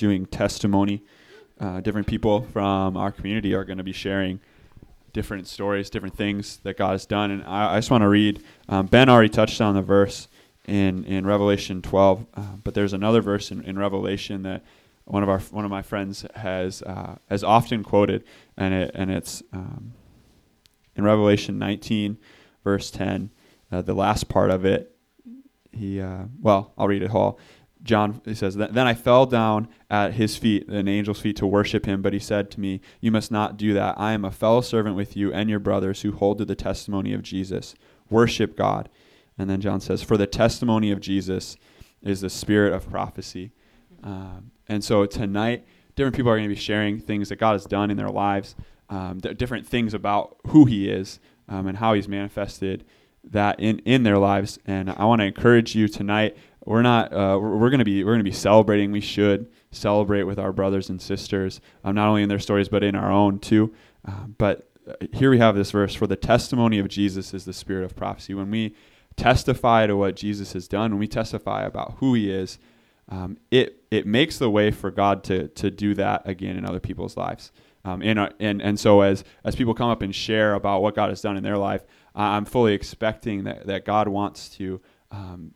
doing testimony. Uh, different people from our community are going to be sharing different stories, different things that God has done. And I, I just want to read. Um, ben already touched on the verse in in Revelation 12, uh, but there's another verse in, in Revelation that one of our one of my friends has uh, has often quoted, and it and it's um, in Revelation 19, verse 10, uh, the last part of it. He uh, well, I'll read it all. John he says then I fell down at his feet, an angel's feet, to worship him. But he said to me, "You must not do that. I am a fellow servant with you and your brothers who hold to the testimony of Jesus. Worship God." And then John says, "For the testimony of Jesus is the spirit of prophecy." Um, and so tonight, different people are going to be sharing things that God has done in their lives, um, d- different things about who He is um, and how He's manifested that in, in their lives. And I want to encourage you tonight. We're not. Uh, we're, going to be. We're going to be celebrating. We should celebrate with our brothers and sisters, um, not only in their stories but in our own too. Uh, but uh, here we have this verse: "For the testimony of Jesus is the spirit of prophecy." When we testify to what Jesus has done, when we testify about who He is, um, it it makes the way for God to to do that again in other people's lives. Um, and, uh, and and so as as people come up and share about what God has done in their life, I'm fully expecting that, that God wants to um,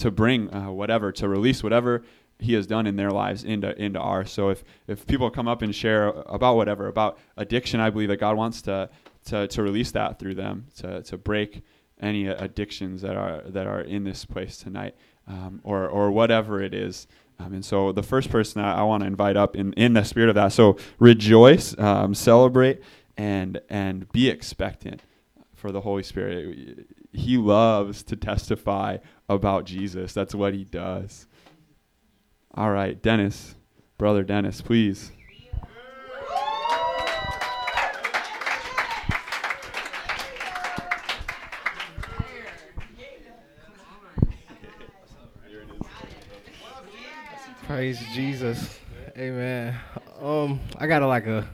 to bring uh, whatever to release whatever He has done in their lives into into ours. So if if people come up and share about whatever about addiction, I believe that God wants to to, to release that through them to to break any addictions that are that are in this place tonight um, or or whatever it is. Um, and so the first person I, I want to invite up in, in the spirit of that. So rejoice, um, celebrate, and and be expectant for the Holy Spirit. He loves to testify about Jesus. That's what he does. All right, Dennis, brother Dennis, please. Praise Jesus. Amen. Um, I got a, like a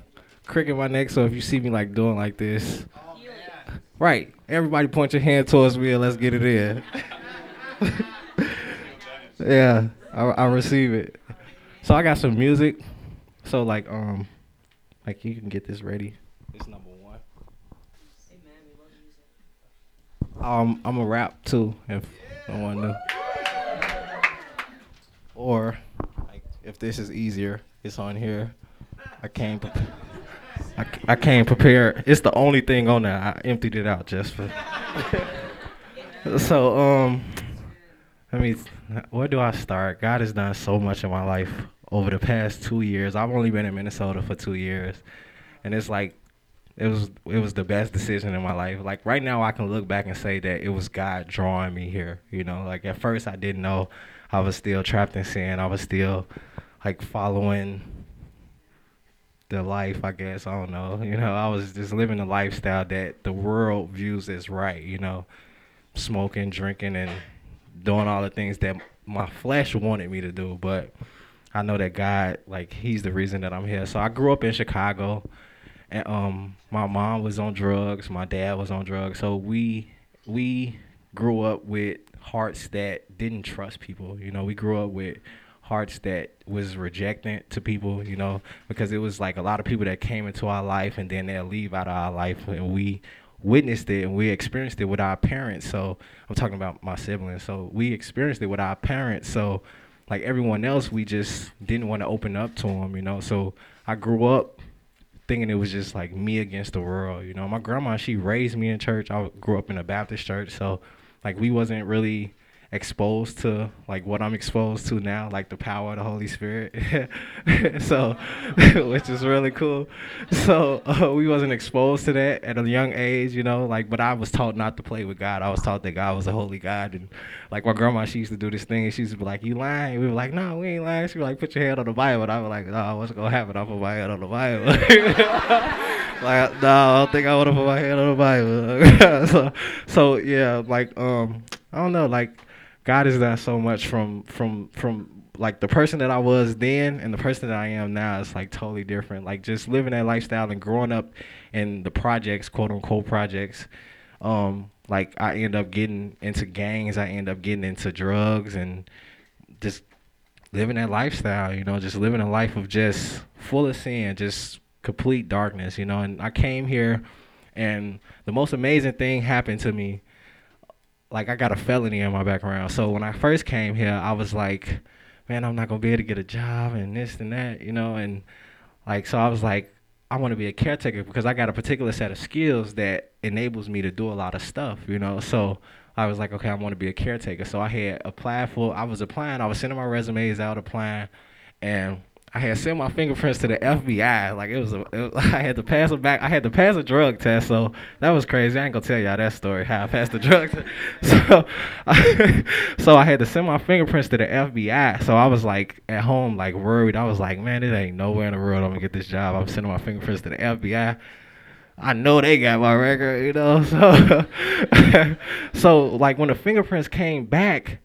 crick in my neck, so if you see me like doing like this, right? Everybody point your hand towards me and let's get it in. yeah, I, I receive it. So I got some music. So like um, like you can get this ready. It's number one. Um, I'm a rap too, if no one knew. Or like if this is easier, it's on here. I came pre- I, I came prepared. It's the only thing on there. I emptied it out just for So um I mean where do I start? God has done so much in my life over the past 2 years. I've only been in Minnesota for 2 years. And it's like it was it was the best decision in my life. Like right now I can look back and say that it was God drawing me here, you know? Like at first I didn't know I was still trapped in sin. I was still like following the life, I guess. I don't know. You know, I was just living a lifestyle that the world views as right, you know, smoking, drinking and doing all the things that my flesh wanted me to do, but I know that God, like, He's the reason that I'm here. So I grew up in Chicago, and um, my mom was on drugs, my dad was on drugs. So we we grew up with hearts that didn't trust people. You know, we grew up with hearts that was rejecting to people, you know, because it was like a lot of people that came into our life and then they'll leave out of our life and we witnessed it and we experienced it with our parents. So I'm talking about my siblings. So we experienced it with our parents. So like everyone else, we just didn't want to open up to them, you know. So I grew up thinking it was just like me against the world, you know. My grandma, she raised me in church. I grew up in a Baptist church, so like we wasn't really exposed to like what I'm exposed to now, like the power of the Holy Spirit. so, which is really cool. So uh, we wasn't exposed to that at a young age, you know. Like, but I was taught not to play with God. I was taught that God was a holy God, and like my grandma, she used to do this thing, and she used to be like, "You lying?" We were like, "No, we ain't lying." She was like, "Put your hand on the Bible." And I was like, "No, what's gonna happen? I put my hand on the Bible." like, no, I don't think I want to put my hand on the Bible. so, so yeah, like, um, I don't know, like God has done so much from from from like the person that I was then and the person that I am now is like totally different. Like just living that lifestyle and growing up in the projects, quote unquote projects. Um, like I end up getting into gangs, I end up getting into drugs and just living that lifestyle, you know, just living a life of just full of sin, just complete darkness, you know. And I came here, and the most amazing thing happened to me. Like I got a felony in my background, so when I first came here, I was like, "Man, I'm not gonna be able to get a job and this and that," you know. And like, so I was like, I want to be a caretaker because I got a particular set of skills that enables me to do a lot of stuff, you know. So I was like, okay, I want to be a caretaker. So I had applied for, I was applying, I was sending my resumes out, applying, and I had sent my fingerprints to the FBI. Like it was, a, it was I had to pass a back. I had to pass a drug test. So that was crazy. I ain't gonna tell y'all that story how I passed the drug test. So, I, so I had to send my fingerprints to the FBI. So I was like at home, like worried. I was like, man, it ain't nowhere in the world I'm gonna get this job. I'm sending my fingerprints to the FBI. I know they got my record, you know. So, so like when the fingerprints came back,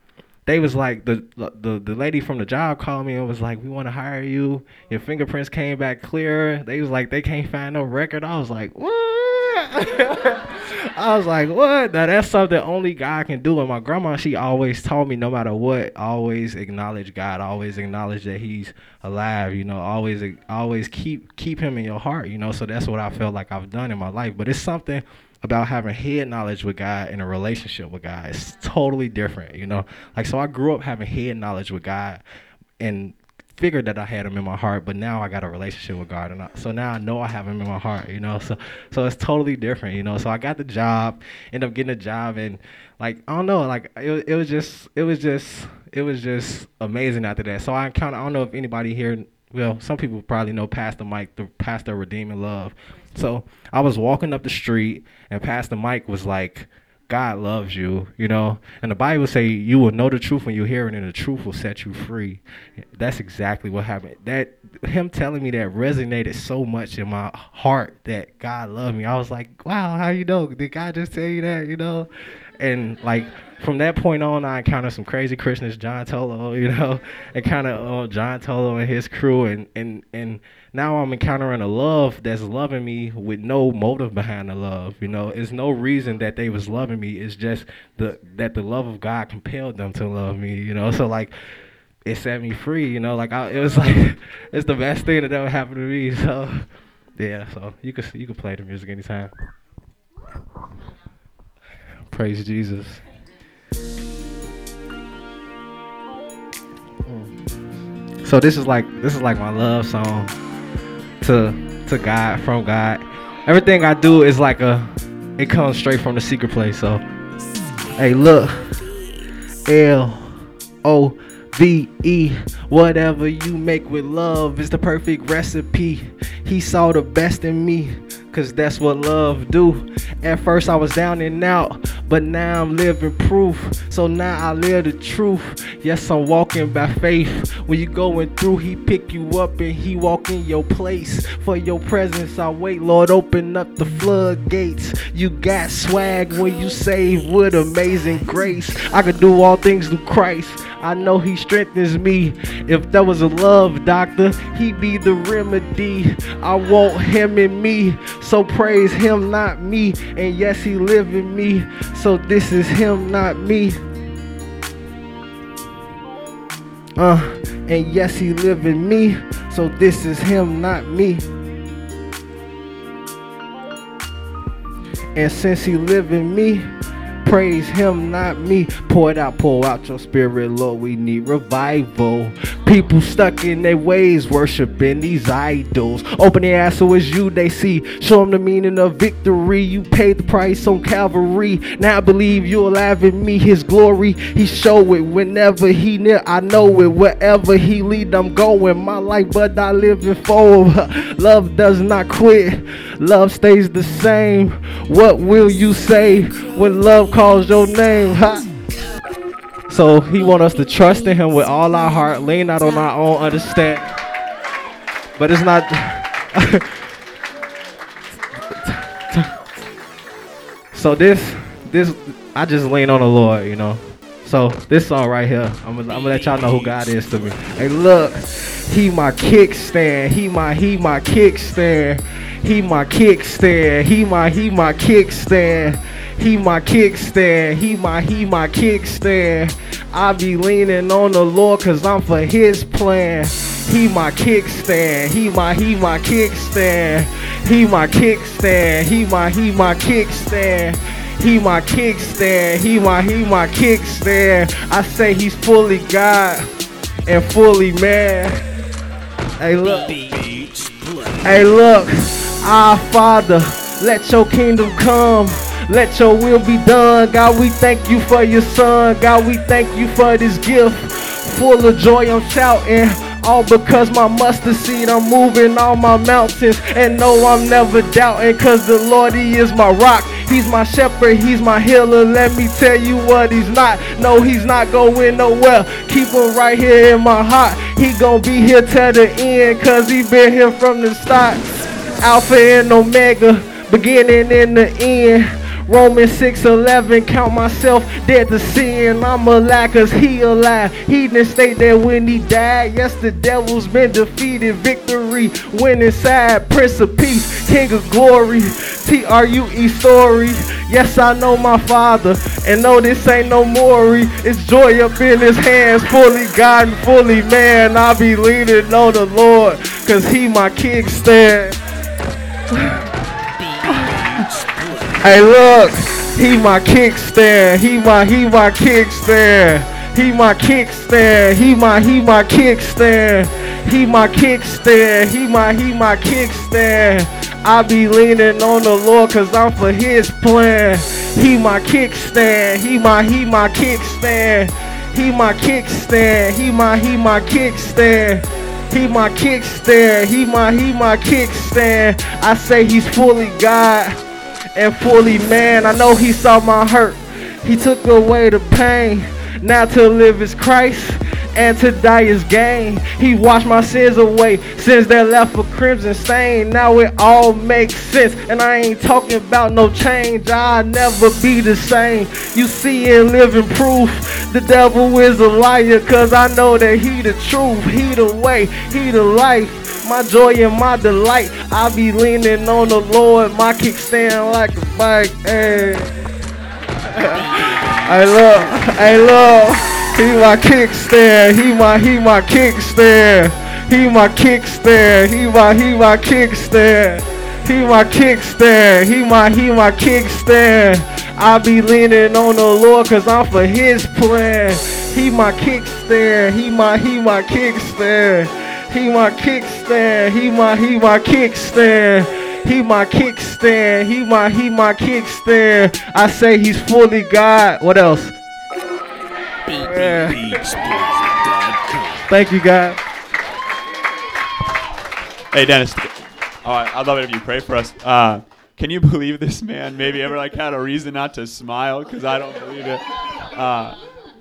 they was like the the the lady from the job called me and was like, "We want to hire you. Your fingerprints came back clear." They was like, "They can't find no record." I was like, "What?" I was like, "What?" Now that's something only God can do. And my grandma, she always told me, no matter what, always acknowledge God. Always acknowledge that He's alive. You know, always always keep keep Him in your heart. You know, so that's what I felt like I've done in my life. But it's something about having head knowledge with God and a relationship with God. It's totally different, you know. Like so, I grew up having head knowledge with God and figured that I had him in my heart, but now I got a relationship with God, and I, so now I know I have him in my heart, you know. So so it's totally different, you know. So I got the job, end up getting a job, and like I don't know, like it, it was just it was just it was just amazing after that. So I kind of I don't know if anybody here well, some people probably know Pastor Mike, the pastor Redeeming Love. So I was walking up the street, and Pastor Mike was like, God loves you, you know. And the Bible say you will know the truth when you hear it, and the truth will set you free. That's exactly what happened. That him telling me that resonated so much in my heart that God loved me. I was like, wow, how you know? Did God just tell you that? You know? And like from that point on, I encountered some crazy Christians, John Tolo, you know, and kind of uh, John Tolo and his crew, and and and now I'm encountering a love that's loving me with no motive behind the love. You know, it's no reason that they was loving me. It's just the that the love of God compelled them to love me. You know, so like it set me free. You know, like I, it was like it's the best thing that ever happened to me. So yeah, so you could you could play the music anytime. Praise Jesus. So this is like this is like my love song to to God from God. Everything I do is like a it comes straight from the secret place. So hey look L O V E whatever you make with love is the perfect recipe. He saw the best in me cause that's what love do. At first I was down and out, but now I'm living proof. So now I live the truth. Yes, I'm walking by faith. When you going through, he pick you up and he walk in your place. For your presence, I wait, Lord, open up the floodgates. You got swag when you save with amazing grace. I can do all things through Christ. I know he strengthens me. If there was a love doctor, He'd be the remedy. I want him in me. So praise him, not me. And yes, he live in me. So this is him, not me. Uh, and yes, he live in me. So this is him, not me. And since he live in me, praise him, not me. Pour it out, pour out your spirit, Lord. We need revival. People stuck in their ways, worshiping these idols. Open their eyes so it's you they see. Show them the meaning of victory. You paid the price on Calvary. Now I believe you're alive in me. His glory, He show it whenever He near. I know it. Wherever He lead, I'm going. My life, but I live in forward. Love does not quit. Love stays the same. What will you say when love calls your name? So he want us to trust in him with all our heart, lean not on our own understanding. But it's not. so this, this, I just lean on the Lord, you know. So this song right here, I'm gonna, I'm gonna let y'all know who God is to me. Hey, look, he my kickstand, he my, he my kickstand, he my kickstand, he my, he my kickstand. He my kickstand. He my he my kickstand. I be leaning on the Lord cause I'm for his plan. He my kickstand. He my he my kickstand. He my kickstand. He my he my kickstand. He my kickstand. He my he my kickstand. I say he's fully God and fully man. Hey look. Hey look. Our Father, let your kingdom come. Let your will be done. God, we thank you for your son. God, we thank you for this gift. Full of joy, I'm shouting. All because my mustard seed, I'm moving all my mountains. And no, I'm never doubting, cause the Lord, He is my rock. He's my shepherd, He's my healer. Let me tell you what He's not. No, He's not going nowhere. Keep Him right here in my heart. He gonna be here till the end, cause He been here from the start. Alpha and Omega, beginning and the end. Romans 6:11, count myself dead to sin. I'm alive cause he alive. He didn't state that when he died. Yes, the devil's been defeated. Victory, winning side, Prince of Peace, King of Glory. T-R-U-E story. Yes, I know my father. And no, this ain't no Maury. It's joy up in his hands. Fully God and fully man. I be leaning on the Lord. Cause he my kickstand. Hey, look, he my kickstand. He my he my kickstand. He my kickstand. He my he my kickstand. He my kickstand. He my he my kickstand. I be leaning on the Lord cause I'm for his plan. He my kickstand. He my he my kickstand. He my kickstand. He my he my kickstand. He my kickstand. He my he my kickstand. I say he's fully God and fully man. I know he saw my hurt. He took away the pain. Now to live is Christ and to die is gain. He washed my sins away, sins that left a crimson stain. Now it all makes sense, and I ain't talking about no change. I'll never be the same. You see and living proof. The devil is a liar, cause I know that he the truth, he the way, he the life my joy and my delight. I be leaning on the Lord, my kickstand like a bike. Hey. I love, I love. He my kickstand. He my, he my kickstand. He my kickstand. He my, he my kickstand. He my kickstand. He my, he my kickstand. I be leaning on the Lord cause I'm for his plan. He my kickstand. He my, he my kickstand. He my kickstand. He my he my kickstand. He my kickstand. He my he my kickstand. I say he's fully God. What else? Thank you, God. Hey, Dennis. Oh, I- I'd love it if you pray for us. Uh, can you believe this man maybe ever like had a reason not to smile? Because I don't believe it. Uh,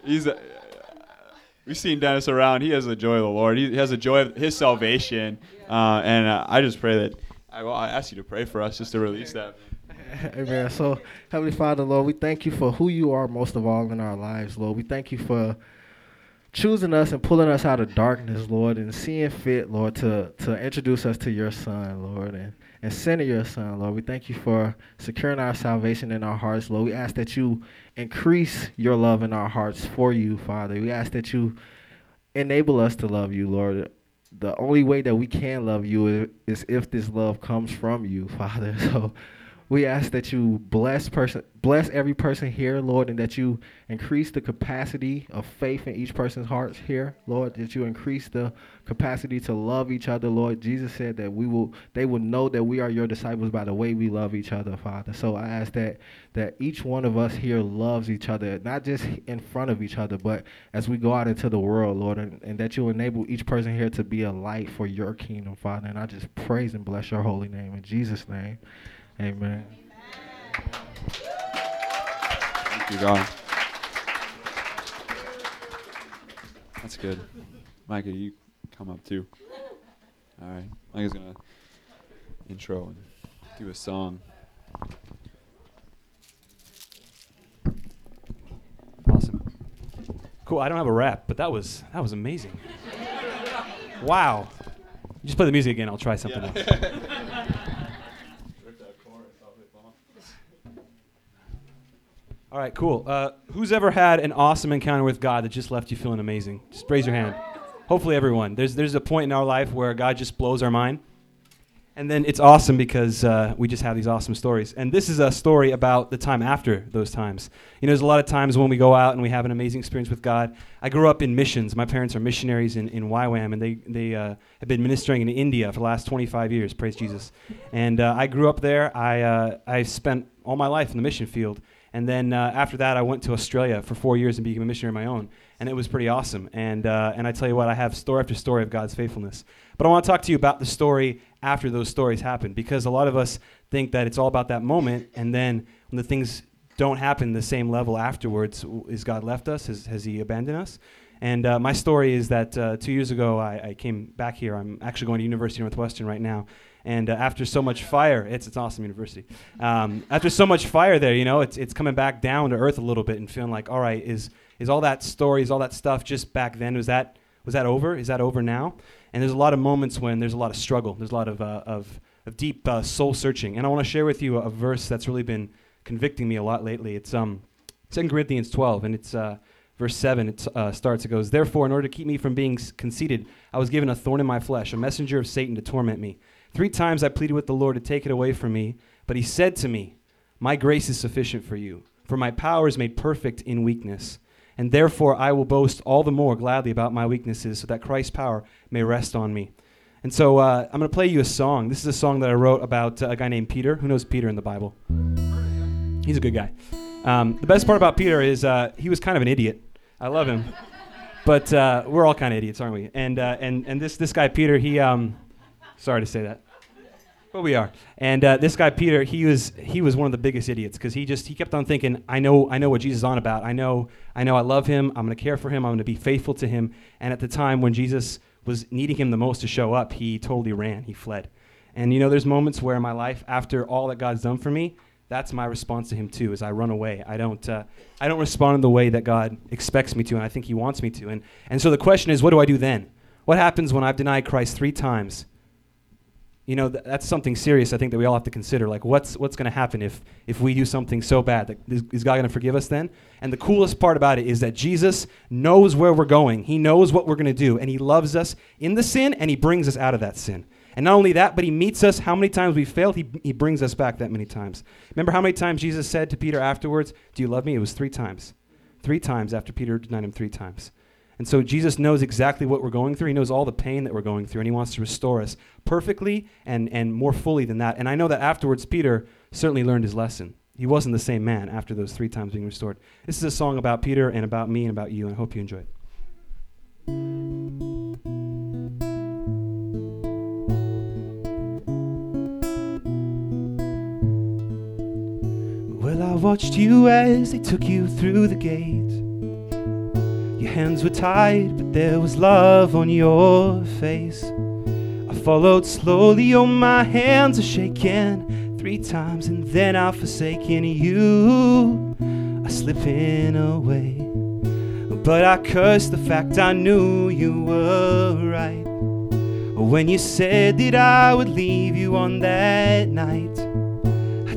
he's. A, we've seen Dennis around. He has the joy of the Lord. He has the joy of his salvation. Uh, and uh, I just pray that. I, well, I ask you to pray for us just to release that. Amen. So, Heavenly Father, Lord, we thank you for who you are most of all in our lives, Lord. We thank you for choosing us and pulling us out of darkness, Lord, and seeing fit, Lord, to, to introduce us to your Son, Lord, and, and sending your Son, Lord. We thank you for securing our salvation in our hearts, Lord. We ask that you increase your love in our hearts for you, Father. We ask that you enable us to love you, Lord. The only way that we can love you i- is if this love comes from you, Father. So we ask that you bless person bless every person here, Lord, and that you increase the capacity of faith in each person's hearts here, Lord, that you increase the capacity to love each other, Lord. Jesus said that we will they will know that we are your disciples by the way we love each other, Father. So I ask that that each one of us here loves each other, not just in front of each other, but as we go out into the world, Lord, and, and that you enable each person here to be a light for your kingdom, Father. And I just praise and bless your holy name in Jesus' name. Amen. Thank you, God. That's good. Micah, you come up too. All right. Micah's going to intro and do a song. Awesome. Cool. I don't have a rap, but that was that was amazing. wow. You just play the music again. I'll try something else. All right, cool. Uh, who's ever had an awesome encounter with God that just left you feeling amazing? Just raise your hand. Hopefully, everyone. There's there's a point in our life where God just blows our mind, and then it's awesome because uh, we just have these awesome stories. And this is a story about the time after those times. You know, there's a lot of times when we go out and we have an amazing experience with God. I grew up in missions. My parents are missionaries in, in YWAM, and they they uh, have been ministering in India for the last 25 years. Praise Jesus. And uh, I grew up there. I uh, I spent all my life in the mission field. And then uh, after that, I went to Australia for four years and became a missionary of my own. And it was pretty awesome. And, uh, and I tell you what, I have story after story of God's faithfulness. But I want to talk to you about the story after those stories happen because a lot of us think that it's all about that moment. And then when the things don't happen the same level afterwards, is God left us? Has, has He abandoned us? And uh, my story is that uh, two years ago, I, I came back here. I'm actually going to University of Northwestern right now. And uh, after so much fire, it's it's an awesome university. Um, after so much fire there, you know, it's it's coming back down to earth a little bit and feeling like, all right, is is all that story, is all that stuff just back then? Was that was that over? Is that over now? And there's a lot of moments when there's a lot of struggle. There's a lot of uh, of, of deep uh, soul searching. And I want to share with you a, a, verse that's really been convicting me a lot lately. It's um, 2 Corinthians 12, and it's uh, verse 7. It uh, starts. It goes, Therefore, in order to keep me from being conceited, I was given a thorn in my flesh, a messenger of Satan to torment me. Three times I pleaded with the Lord to take it away from me, but he said to me, My grace is sufficient for you, for my power is made perfect in weakness. And therefore I will boast all the more gladly about my weaknesses, so that Christ's power may rest on me. And so uh, I'm going to play you a song. This is a song that I wrote about uh, a guy named Peter. Who knows Peter in the Bible? He's a good guy. Um, the best part about Peter is uh, he was kind of an idiot. I love him. But uh, we're all kind of idiots, aren't we? And, uh, and, and this, this guy, Peter, he. Um, Sorry to say that. But we are. And uh, this guy Peter, he was he was one of the biggest idiots because he just he kept on thinking, I know I know what Jesus is on about. I know I know I love him. I'm going to care for him. I'm going to be faithful to him. And at the time when Jesus was needing him the most to show up, he totally ran. He fled. And you know, there's moments where in my life, after all that God's done for me, that's my response to Him too. Is I run away. I don't. Uh, I don't respond in the way that God expects me to, and I think He wants me to. And and so the question is, what do I do then? What happens when I've denied Christ three times? You know th- that's something serious i think that we all have to consider. Like what's what's going to happen if if we do something so bad that is, is god going to forgive us then? And the coolest part about it is that jesus knows where we're going. He knows what we're going to do and he loves us in the sin and he brings us out of that sin. And not only that but he meets us how many times we failed he, he brings us back that many times. Remember how many times jesus said to peter afterwards do you love me? It was three times. Three times after peter denied him three times and so Jesus knows exactly what we're going through. He knows all the pain that we're going through, and He wants to restore us perfectly and, and more fully than that. And I know that afterwards, Peter certainly learned his lesson. He wasn't the same man after those three times being restored. This is a song about Peter and about me and about you, and I hope you enjoy it. Well, I watched you as they took you through the gate. Your hands were tied, but there was love on your face. I followed slowly, oh, my hands are shaking three times, and then I've forsaken you. I slipping away. But I cursed the fact I knew you were right. When you said that I would leave you on that night.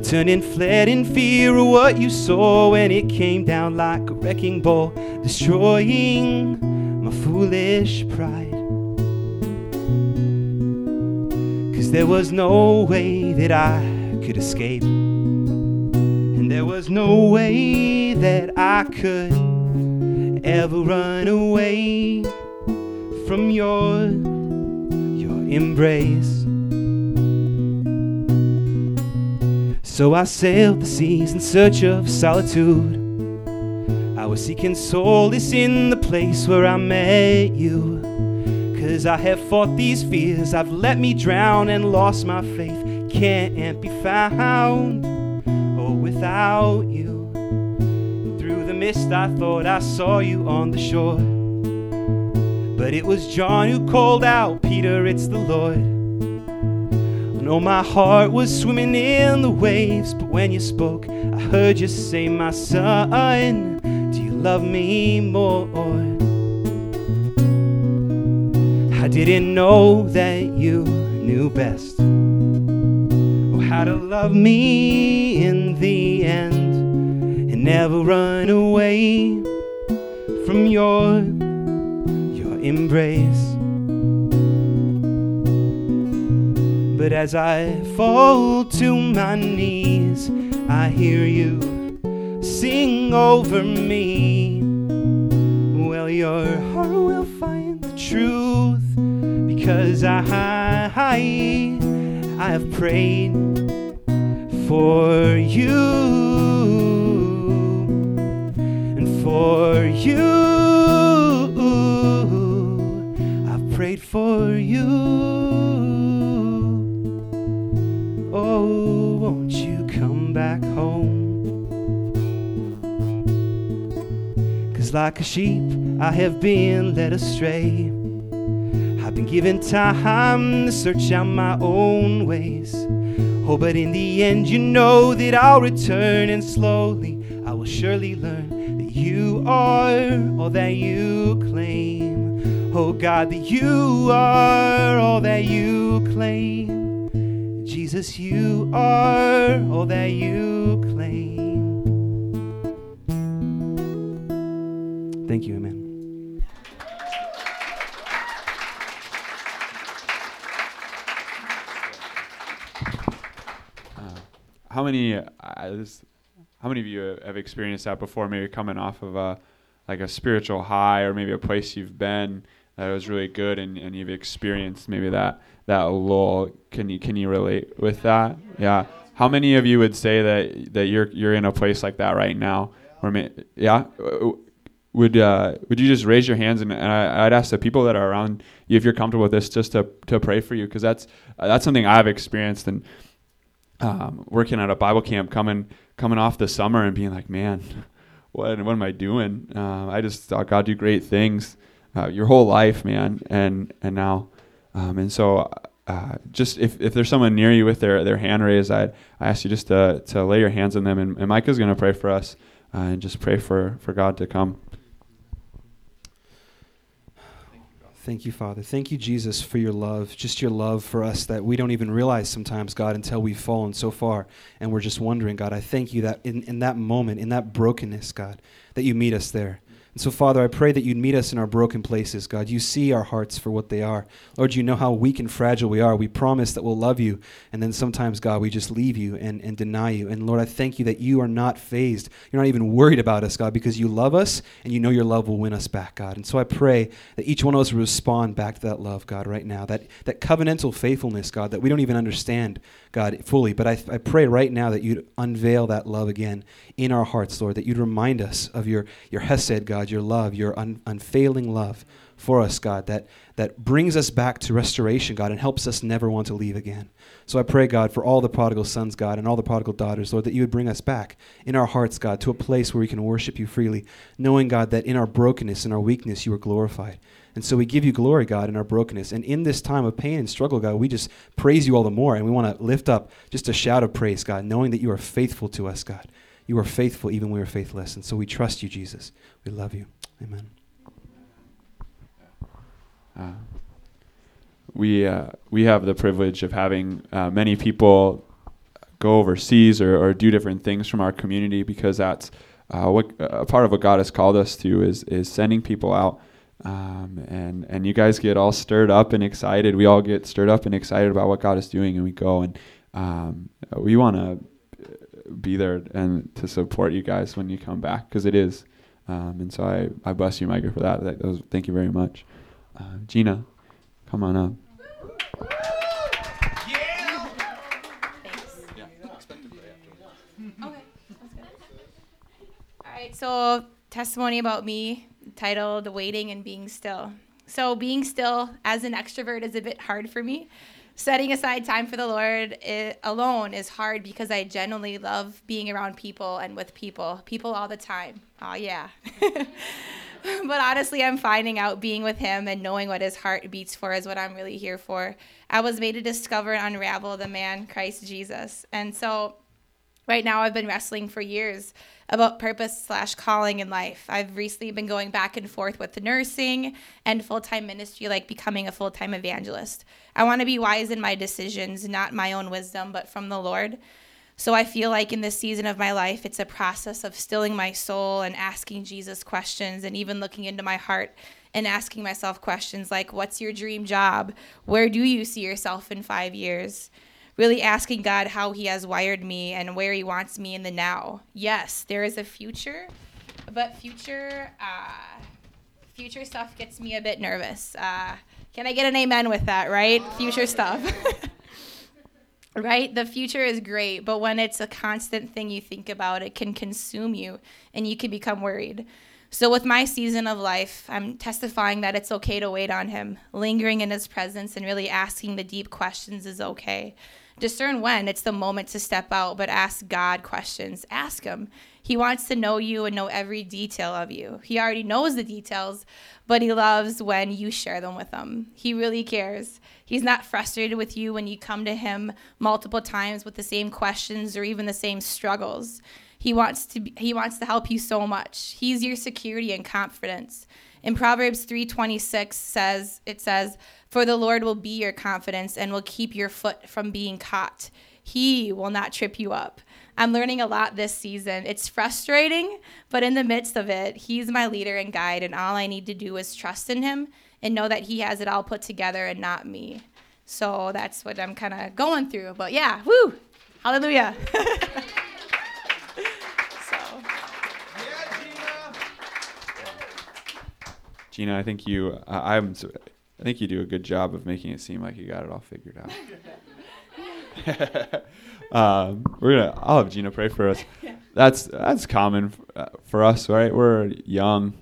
Turned and fled in fear of what you saw when it came down like a wrecking ball, destroying my foolish pride. Cause there was no way that I could escape, and there was no way that I could ever run away from your your embrace. So I sailed the seas in search of solitude. I was seeking solace in the place where I met you. Cause I have fought these fears, I've let me drown and lost my faith. Can't be found, oh, without you. through the mist, I thought I saw you on the shore. But it was John who called out, Peter, it's the Lord. Know my heart was swimming in the waves, but when you spoke, I heard you say, My son, do you love me more? I didn't know that you knew best, or how to love me in the end. And never run away from your your embrace. But as I fall to my knees, I hear you sing over me. Well, your heart will find the truth because I, I, I have prayed for you and for you. I've prayed for you. Oh, won't you come back home? Cause like a sheep, I have been led astray. I've been given time to search out my own ways. Oh, but in the end, you know that I'll return, and slowly I will surely learn that you are all that you claim. Oh, God, that you are all that you claim. Jesus, you are all that you claim. Thank you, Amen. How many? Uh, this, how many of you have experienced that before? Maybe coming off of a like a spiritual high, or maybe a place you've been that was really good, and, and you've experienced maybe that that lull. Can you can you relate with that? Yeah. How many of you would say that that you're you're in a place like that right now? Or may, yeah. Would uh, would you just raise your hands and, and I, would ask the people that are around you if you're comfortable with this just to, to pray for you because that's uh, that's something I've experienced and um, working at a Bible camp, coming coming off the summer and being like, man, what what am I doing? Uh, I just thought God do great things uh, your whole life, man, and and now, um, and so. Uh, just if, if there's someone near you with their, their hand raised, I I ask you just to, to lay your hands on them, and, and Micah's going to pray for us, uh, and just pray for, for God to come. Thank you, Father. Thank you, Jesus, for your love, just your love for us that we don't even realize sometimes, God, until we've fallen so far and we're just wondering, God. I thank you that in, in that moment, in that brokenness, God, that you meet us there. And so, Father, I pray that you'd meet us in our broken places, God. You see our hearts for what they are. Lord, you know how weak and fragile we are. We promise that we'll love you, and then sometimes, God, we just leave you and, and deny you. And Lord, I thank you that you are not phased. You're not even worried about us, God, because you love us and you know your love will win us back, God. And so I pray that each one of us respond back to that love, God, right now. That, that covenantal faithfulness, God, that we don't even understand, God, fully. But I, I pray right now that you'd unveil that love again in our hearts, Lord, that you'd remind us of your, your Hesed, God, your love, your un, unfailing love for us, God, that, that brings us back to restoration, God, and helps us never want to leave again. So I pray, God, for all the prodigal sons, God, and all the prodigal daughters, Lord, that you would bring us back in our hearts, God, to a place where we can worship you freely, knowing, God, that in our brokenness and our weakness you are glorified. And so we give you glory, God, in our brokenness. And in this time of pain and struggle, God, we just praise you all the more. And we want to lift up just a shout of praise, God, knowing that you are faithful to us, God. You are faithful even when we are faithless. And so we trust you, Jesus. We love you. Amen. Uh, we uh, we have the privilege of having uh, many people go overseas or, or do different things from our community because that's uh, what a part of what God has called us to is is sending people out. Um, and and you guys get all stirred up and excited. We all get stirred up and excited about what God is doing, and we go and um, we want to be there and to support you guys when you come back because it is. Um, and so I, I bless you, Micah, for that. that was, thank you very much. Uh, Gina, come on up. Yeah. Okay. All right. So testimony about me titled "Waiting and Being Still." So being still as an extrovert is a bit hard for me setting aside time for the Lord it, alone is hard because I genuinely love being around people and with people, people all the time. Oh, yeah. but honestly, I'm finding out being with Him and knowing what His heart beats for is what I'm really here for. I was made to discover and unravel the man, Christ Jesus. And so right now, I've been wrestling for years about purpose slash calling in life. I've recently been going back and forth with the nursing and full time ministry, like becoming a full time evangelist. I want to be wise in my decisions, not my own wisdom, but from the Lord. So I feel like in this season of my life, it's a process of stilling my soul and asking Jesus questions and even looking into my heart and asking myself questions like, What's your dream job? Where do you see yourself in five years? Really asking God how He has wired me and where He wants me in the now. Yes, there is a future, but future, uh, future stuff gets me a bit nervous. Uh, can I get an amen with that, right? Future stuff. right? The future is great, but when it's a constant thing you think about, it can consume you and you can become worried. So, with my season of life, I'm testifying that it's okay to wait on Him. Lingering in His presence and really asking the deep questions is okay. Discern when it's the moment to step out, but ask God questions. Ask Him. He wants to know you and know every detail of you. He already knows the details, but He loves when you share them with Him. He really cares. He's not frustrated with you when you come to Him multiple times with the same questions or even the same struggles. He wants to he wants to help you so much. He's your security and confidence. In Proverbs 3:26 says it says, "For the Lord will be your confidence and will keep your foot from being caught. He will not trip you up." I'm learning a lot this season. It's frustrating, but in the midst of it, he's my leader and guide and all I need to do is trust in him and know that he has it all put together and not me. So that's what I'm kind of going through. But yeah, woo! Hallelujah. Gina, I think you, uh, I'm, I think you do a good job of making it seem like you got it all figured out. um, we're gonna. I'll have Gina pray for us. That's that's common f- uh, for us, right? We're young.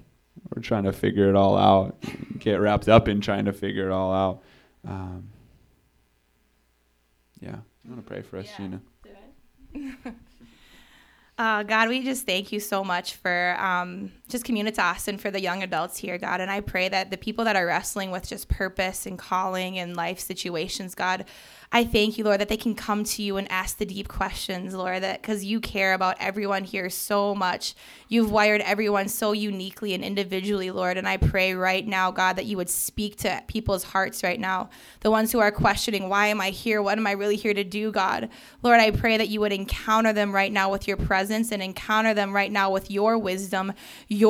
We're trying to figure it all out. Get wrapped up in trying to figure it all out. Um, yeah, I'm gonna pray for us, Yeah. Gina. Uh, God, we just thank you so much for um, just Communitas and for the young adults here, God. And I pray that the people that are wrestling with just purpose and calling and life situations, God, I thank you, Lord, that they can come to you and ask the deep questions, Lord, that because you care about everyone here so much. You've wired everyone so uniquely and individually, Lord. And I pray right now, God, that you would speak to people's hearts right now. The ones who are questioning, why am I here? What am I really here to do, God? Lord, I pray that you would encounter them right now with your presence and encounter them right now with your wisdom,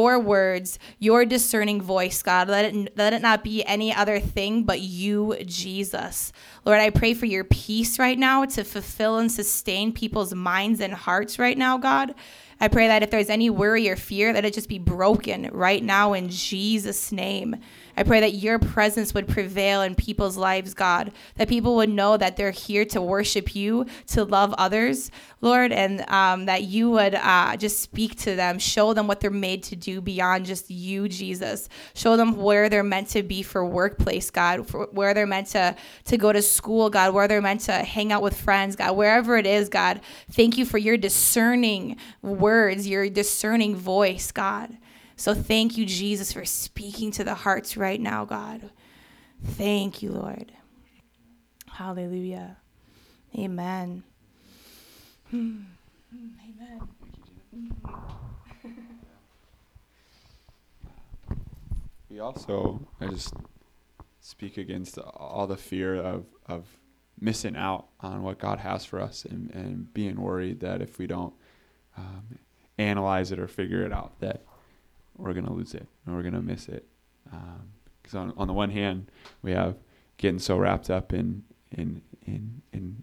words, your discerning voice, God. Let it, let it not be any other thing but you, Jesus. Lord, I pray for your peace right now to fulfill and sustain people's minds and hearts right now, God. I pray that if there's any worry or fear, that it just be broken right now in Jesus' name. I pray that your presence would prevail in people's lives, God, that people would know that they're here to worship you, to love others, Lord, and um, that you would uh, just speak to them, show them what they're made to do beyond just you, Jesus. Show them where they're meant to be for workplace, God, for where they're meant to, to go to school, God, where they're meant to hang out with friends, God, wherever it is, God. Thank you for your discerning words, your discerning voice, God. So thank you, Jesus, for speaking to the hearts right now, God. Thank you, Lord. Hallelujah. Amen. Amen. We also, I just speak against all the fear of, of missing out on what God has for us and, and being worried that if we don't um, analyze it or figure it out, that we're going to lose it and we're going to miss it. Because on, on the one hand, we have getting so wrapped up in, in, in, in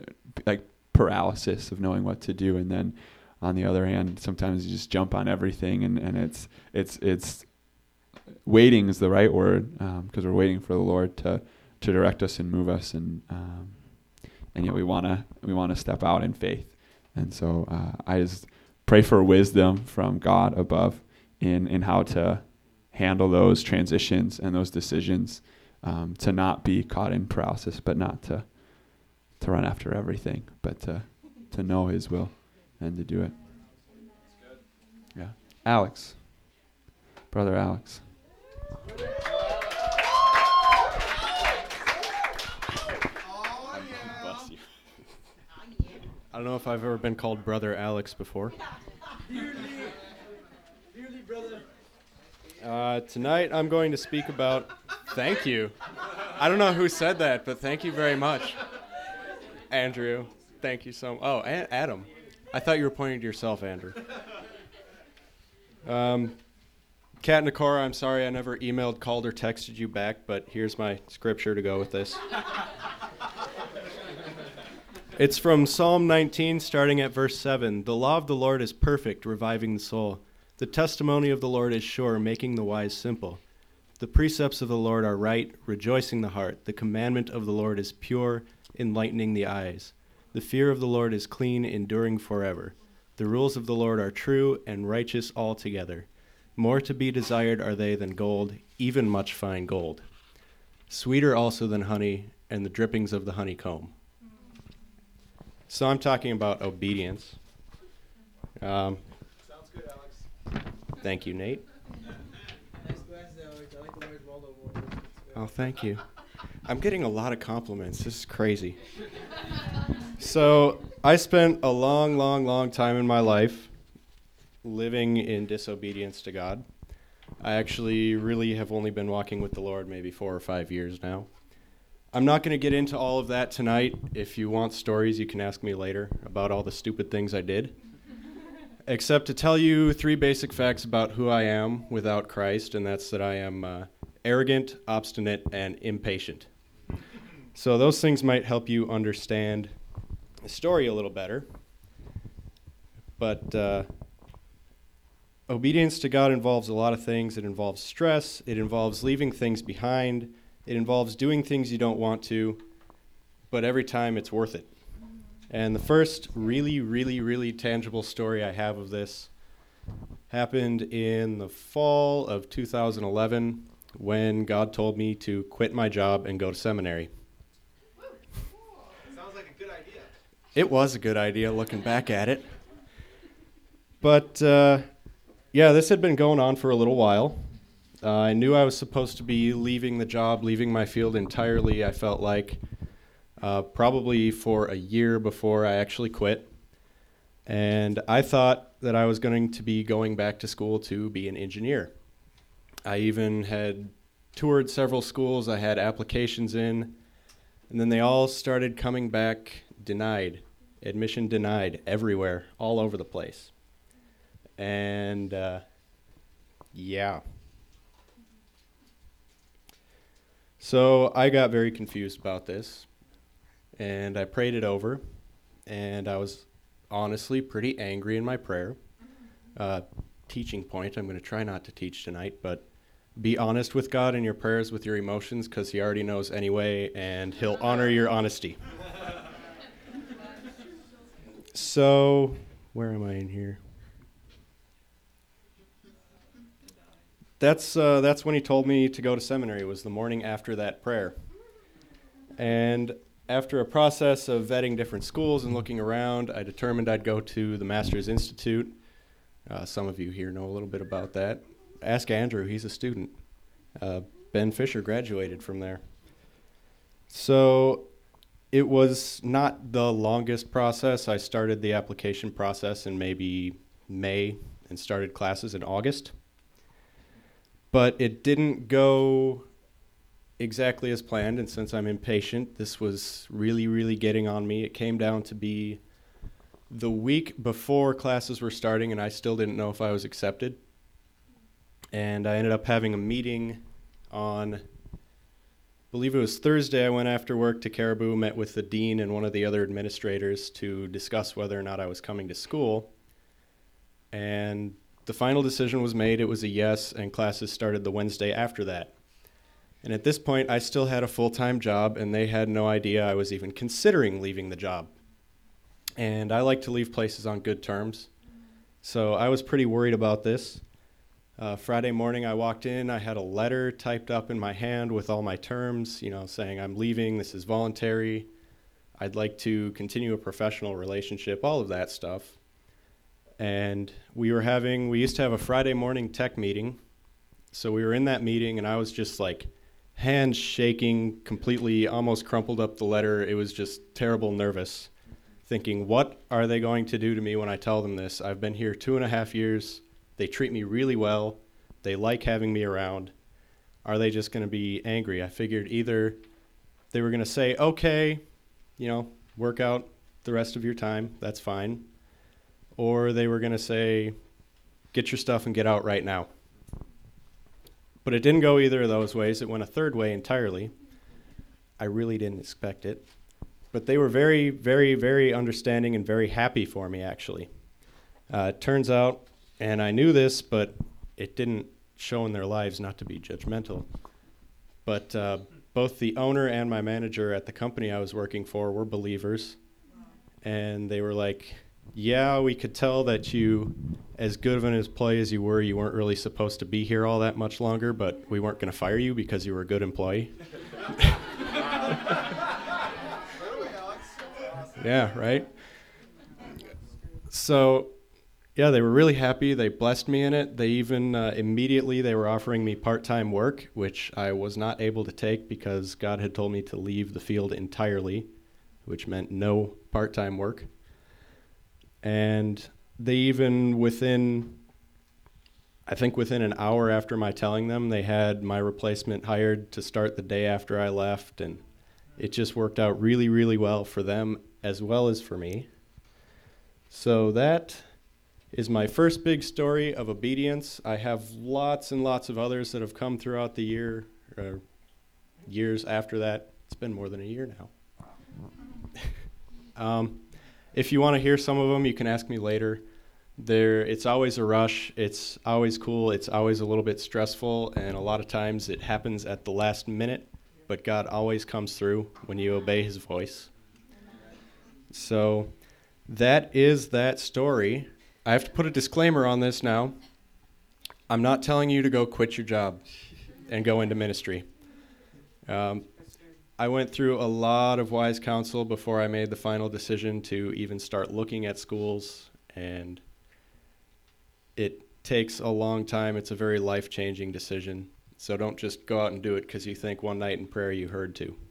uh, like paralysis of knowing what to do. And then on the other hand, sometimes you just jump on everything and, and it's, it's, it's, waiting is the right word because we're waiting for the Lord to to direct us and move us, and um, and yet we wanna we wanna step out in faith, and so uh, I just pray for wisdom from God above in in how to handle those transitions and those decisions, um, to not be caught in paralysis, but not to to run after everything, but to to know His will and to do it. Yeah, Alex, brother Alex. I don't know if I've ever been called Brother Alex before. Uh, tonight I'm going to speak about. Thank you. I don't know who said that, but thank you very much, Andrew. Thank you so. Much. Oh, A- Adam. I thought you were pointing to yourself, Andrew. Um, Kat Nakora, I'm sorry I never emailed, called, or texted you back, but here's my scripture to go with this. it's from Psalm 19, starting at verse 7. The law of the Lord is perfect, reviving the soul. The testimony of the Lord is sure, making the wise simple. The precepts of the Lord are right, rejoicing the heart. The commandment of the Lord is pure, enlightening the eyes. The fear of the Lord is clean, enduring forever. The rules of the Lord are true and righteous altogether. More to be desired are they than gold, even much fine gold. Sweeter also than honey and the drippings of the honeycomb. So I'm talking about obedience. Um. Thank you, Nate. Nice glasses, Alex. I like the Where's Waldo one. Oh, thank you. I'm getting a lot of compliments. This is crazy. So, I spent a long, long, long time in my life living in disobedience to God. I actually really have only been walking with the Lord maybe four or five years now. I'm not going to get into all of that tonight. If you want stories, you can ask me later about all the stupid things I did. Except to tell you three basic facts about who I am without Christ, and that's that I am uh, arrogant, obstinate, and impatient. So, those things might help you understand the story a little better. But uh, obedience to God involves a lot of things. It involves stress, it involves leaving things behind, it involves doing things you don't want to, but every time it's worth it. And the first really, really, really tangible story I have of this happened in the fall of 2011 when God told me to quit my job and go to seminary. Sounds like a good idea. It was a good idea looking back at it. But uh, yeah, this had been going on for a little while. Uh, I knew I was supposed to be leaving the job, leaving my field entirely, I felt like, uh, probably for a year before I actually quit. And I thought that I was going to be going back to school to be an engineer. I even had toured several schools, I had applications in, and then they all started coming back denied, admission denied everywhere, all over the place. And uh, yeah. So I got very confused about this, and I prayed it over, and I was honestly pretty angry in my prayer. Uh, teaching point I'm going to try not to teach tonight, but be honest with God in your prayers with your emotions because He already knows anyway, and He'll honor your honesty. So, where am I in here? That's uh, that's when he told me to go to seminary. Was the morning after that prayer, and after a process of vetting different schools and looking around, I determined I'd go to the Masters Institute. Uh, some of you here know a little bit about that. Ask Andrew; he's a student. Uh, ben Fisher graduated from there. So it was not the longest process. I started the application process in maybe May and started classes in August. But it didn't go exactly as planned, and since I'm impatient, this was really, really getting on me. It came down to be the week before classes were starting, and I still didn't know if I was accepted. And I ended up having a meeting on I believe it was Thursday. I went after work to Caribou, met with the dean and one of the other administrators to discuss whether or not I was coming to school. And the final decision was made. It was a yes, and classes started the Wednesday after that. And at this point, I still had a full time job, and they had no idea I was even considering leaving the job. And I like to leave places on good terms. So I was pretty worried about this. Uh, Friday morning, I walked in. I had a letter typed up in my hand with all my terms, you know, saying I'm leaving. This is voluntary. I'd like to continue a professional relationship, all of that stuff. And we were having, we used to have a Friday morning tech meeting. So we were in that meeting, and I was just like hands shaking, completely almost crumpled up the letter. It was just terrible, nervous, thinking, what are they going to do to me when I tell them this? I've been here two and a half years. They treat me really well. They like having me around. Are they just going to be angry? I figured either they were going to say, okay, you know, work out the rest of your time. That's fine. Or they were going to say, get your stuff and get out right now. But it didn't go either of those ways. It went a third way entirely. I really didn't expect it. But they were very, very, very understanding and very happy for me, actually. Uh, it turns out, and I knew this, but it didn't show in their lives not to be judgmental. But uh, both the owner and my manager at the company I was working for were believers. And they were like, Yeah, we could tell that you, as good of an employee as you were, you weren't really supposed to be here all that much longer, but we weren't going to fire you because you were a good employee. yeah, right? So yeah, they were really happy. They blessed me in it. They even uh, immediately they were offering me part-time work, which I was not able to take because God had told me to leave the field entirely, which meant no part-time work. And they even within I think within an hour after my telling them, they had my replacement hired to start the day after I left and it just worked out really really well for them as well as for me. So that is my first big story of obedience. I have lots and lots of others that have come throughout the year, or years after that. It's been more than a year now. um, if you want to hear some of them, you can ask me later. There, it's always a rush. It's always cool. It's always a little bit stressful, and a lot of times it happens at the last minute. But God always comes through when you obey His voice. So, that is that story. I have to put a disclaimer on this now. I'm not telling you to go quit your job and go into ministry. Um, I went through a lot of wise counsel before I made the final decision to even start looking at schools, and it takes a long time. It's a very life changing decision. So don't just go out and do it because you think one night in prayer you heard to.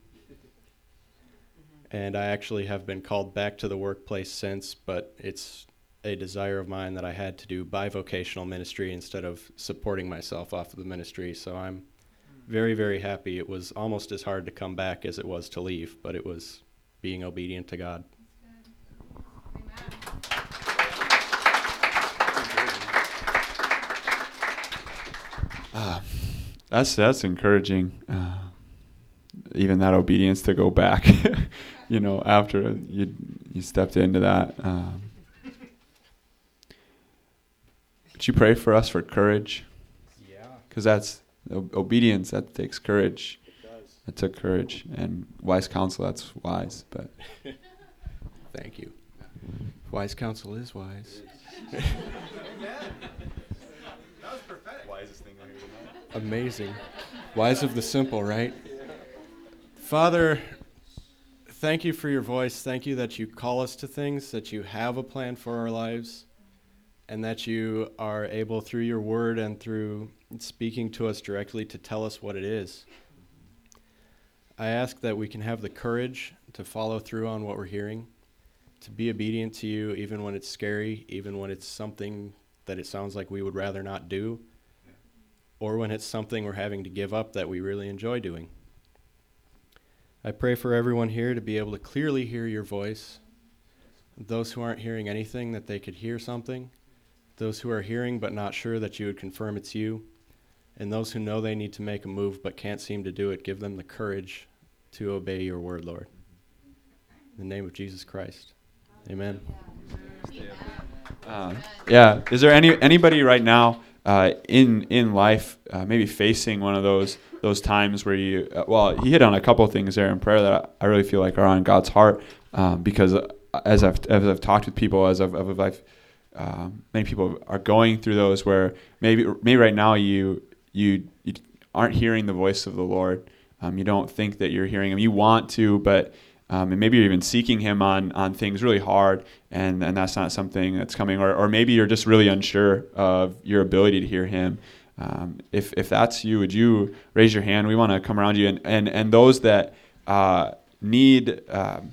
And I actually have been called back to the workplace since, but it's a desire of mine that I had to do bivocational ministry instead of supporting myself off of the ministry. So I'm very, very happy. It was almost as hard to come back as it was to leave, but it was being obedient to God. Uh, that's that's encouraging. Uh, even that obedience to go back, you know, after you you stepped into that. Um, would you pray for us for courage? Yeah. Because that's obedience. That takes courage. It does. That took courage and wise counsel. That's wise, but Thank you. Wise counsel is wise. Amazing. Wise of the simple, right? Father, thank you for your voice. Thank you that you call us to things, that you have a plan for our lives, and that you are able, through your word and through speaking to us directly, to tell us what it is. I ask that we can have the courage to follow through on what we're hearing, to be obedient to you, even when it's scary, even when it's something that it sounds like we would rather not do, or when it's something we're having to give up that we really enjoy doing. I pray for everyone here to be able to clearly hear your voice. Those who aren't hearing anything, that they could hear something. Those who are hearing but not sure, that you would confirm it's you. And those who know they need to make a move but can't seem to do it, give them the courage to obey your word, Lord. In the name of Jesus Christ. Amen. Uh, yeah. Is there any anybody right now uh, in in life uh, maybe facing one of those those times where you uh, well he hit on a couple things there in prayer that I really feel like are on God's heart um, because uh, as I've as I've talked with people as I've, as I've um, many people are going through those where maybe maybe right now you you, you aren't hearing the voice of the Lord. Um, you don't think that you're hearing him. You want to, but um, and maybe you're even seeking him on on things really hard, and and that's not something that's coming. Or or maybe you're just really unsure of your ability to hear him. Um, if if that's you, would you raise your hand? We want to come around you, and and and those that uh, need. Um,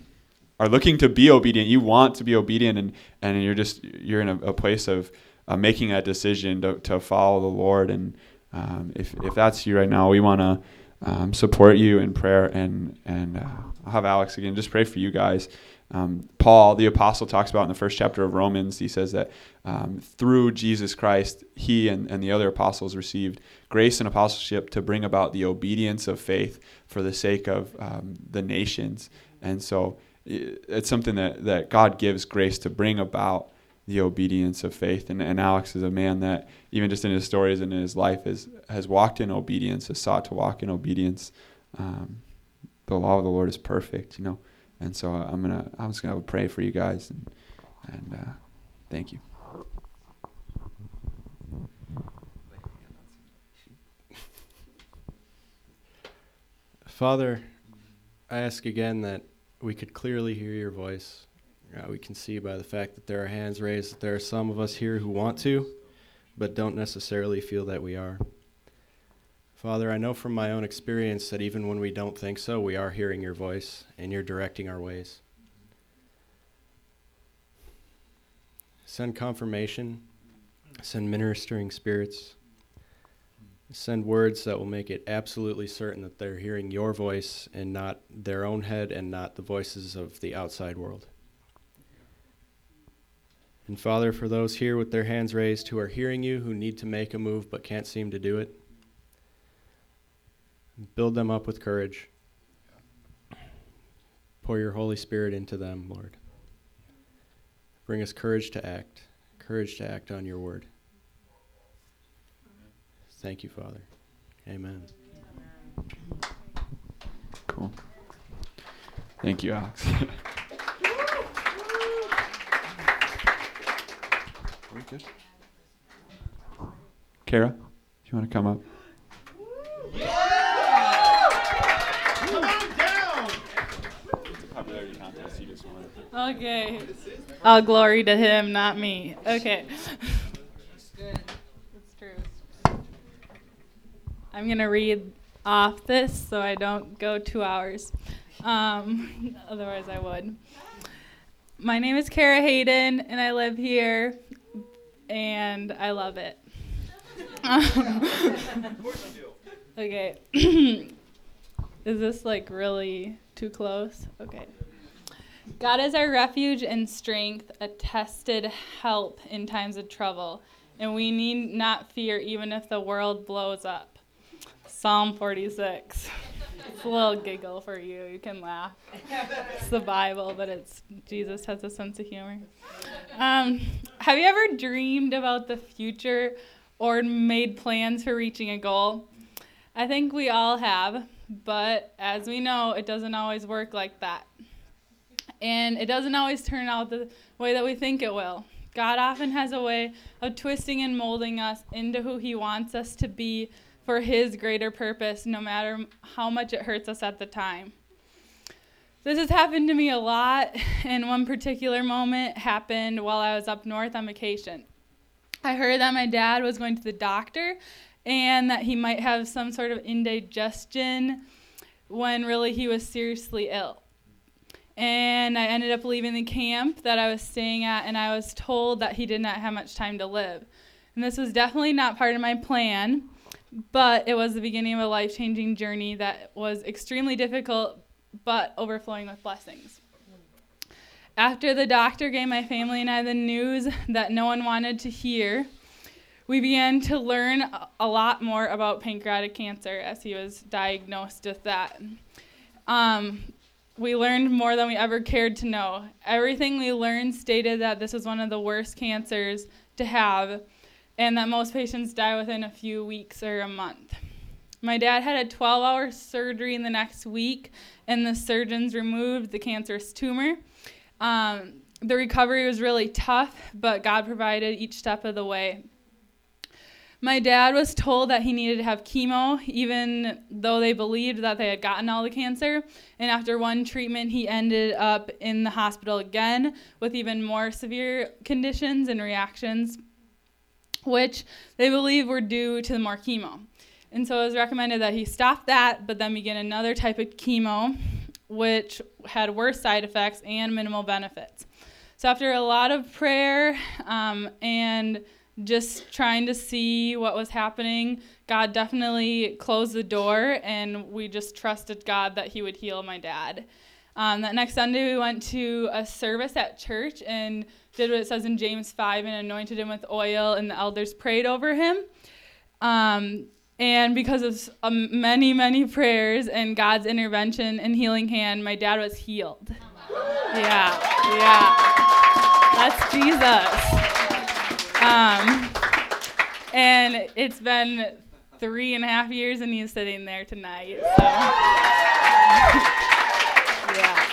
are looking to be obedient. You want to be obedient, and, and you're just you're in a, a place of uh, making that decision to, to follow the Lord. And um, if if that's you right now, we want to um, support you in prayer, and and uh, I'll have Alex again just pray for you guys. Um, Paul, the apostle, talks about in the first chapter of Romans. He says that um, through Jesus Christ, he and, and the other apostles received grace and apostleship to bring about the obedience of faith for the sake of um, the nations. And so it's something that, that God gives grace to bring about the obedience of faith. And, and Alex is a man that, even just in his stories and in his life, is, has walked in obedience, has sought to walk in obedience. Um, the law of the Lord is perfect, you know. And so I'm gonna, I'm just gonna pray for you guys, and, and uh, thank you. Father, I ask again that we could clearly hear your voice. Uh, we can see by the fact that there are hands raised that there are some of us here who want to, but don't necessarily feel that we are. Father, I know from my own experience that even when we don't think so, we are hearing your voice and you're directing our ways. Send confirmation, send ministering spirits, send words that will make it absolutely certain that they're hearing your voice and not their own head and not the voices of the outside world. And Father, for those here with their hands raised who are hearing you, who need to make a move but can't seem to do it, build them up with courage. Pour your Holy Spirit into them, Lord. Bring us courage to act, courage to act on your word. Thank you, Father. Amen. Cool. Thank you, Alex. Kara, do you want to come up? Okay. All glory to him, not me. Okay. That's true. I'm going to read off this so I don't go two hours. Um, otherwise, I would. My name is Kara Hayden, and I live here, and I love it. okay. is this like really too close? Okay. God is our refuge and strength, a tested help in times of trouble, and we need not fear even if the world blows up. Psalm 46. It's a little giggle for you. You can laugh. It's the Bible, but it's Jesus has a sense of humor. Um, have you ever dreamed about the future or made plans for reaching a goal? I think we all have, but as we know, it doesn't always work like that. And it doesn't always turn out the way that we think it will. God often has a way of twisting and molding us into who He wants us to be for His greater purpose, no matter how much it hurts us at the time. This has happened to me a lot, and one particular moment happened while I was up north on vacation. I heard that my dad was going to the doctor and that he might have some sort of indigestion when really he was seriously ill. And I ended up leaving the camp that I was staying at, and I was told that he did not have much time to live. And this was definitely not part of my plan but it was the beginning of a life changing journey that was extremely difficult but overflowing with blessings. After the doctor gave my family and I the news that no one wanted to hear, we began to learn a lot more about pancreatic cancer as he was diagnosed with that. Um, we learned more than we ever cared to know. Everything we learned stated that this was one of the worst cancers to have and that most patients die within a few weeks or a month. My dad had a 12 hour surgery in the next week, and the surgeons removed the cancerous tumor. Um, the recovery was really tough, but God provided each step of the way. My dad was told that he needed to have chemo, even though they believed that they had gotten all the cancer. And after one treatment, he ended up in the hospital again with even more severe conditions and reactions which they believe were due to the more chemo. And so it was recommended that he stop that, but then begin another type of chemo, which had worse side effects and minimal benefits. So after a lot of prayer um, and just trying to see what was happening. God definitely closed the door, and we just trusted God that He would heal my dad. Um, that next Sunday, we went to a service at church and did what it says in James 5 and anointed him with oil, and the elders prayed over him. Um, and because of um, many, many prayers and God's intervention and healing hand, my dad was healed. Yeah, yeah. That's Jesus. Um, and it's been three and a half years, and he's sitting there tonight. So. yeah.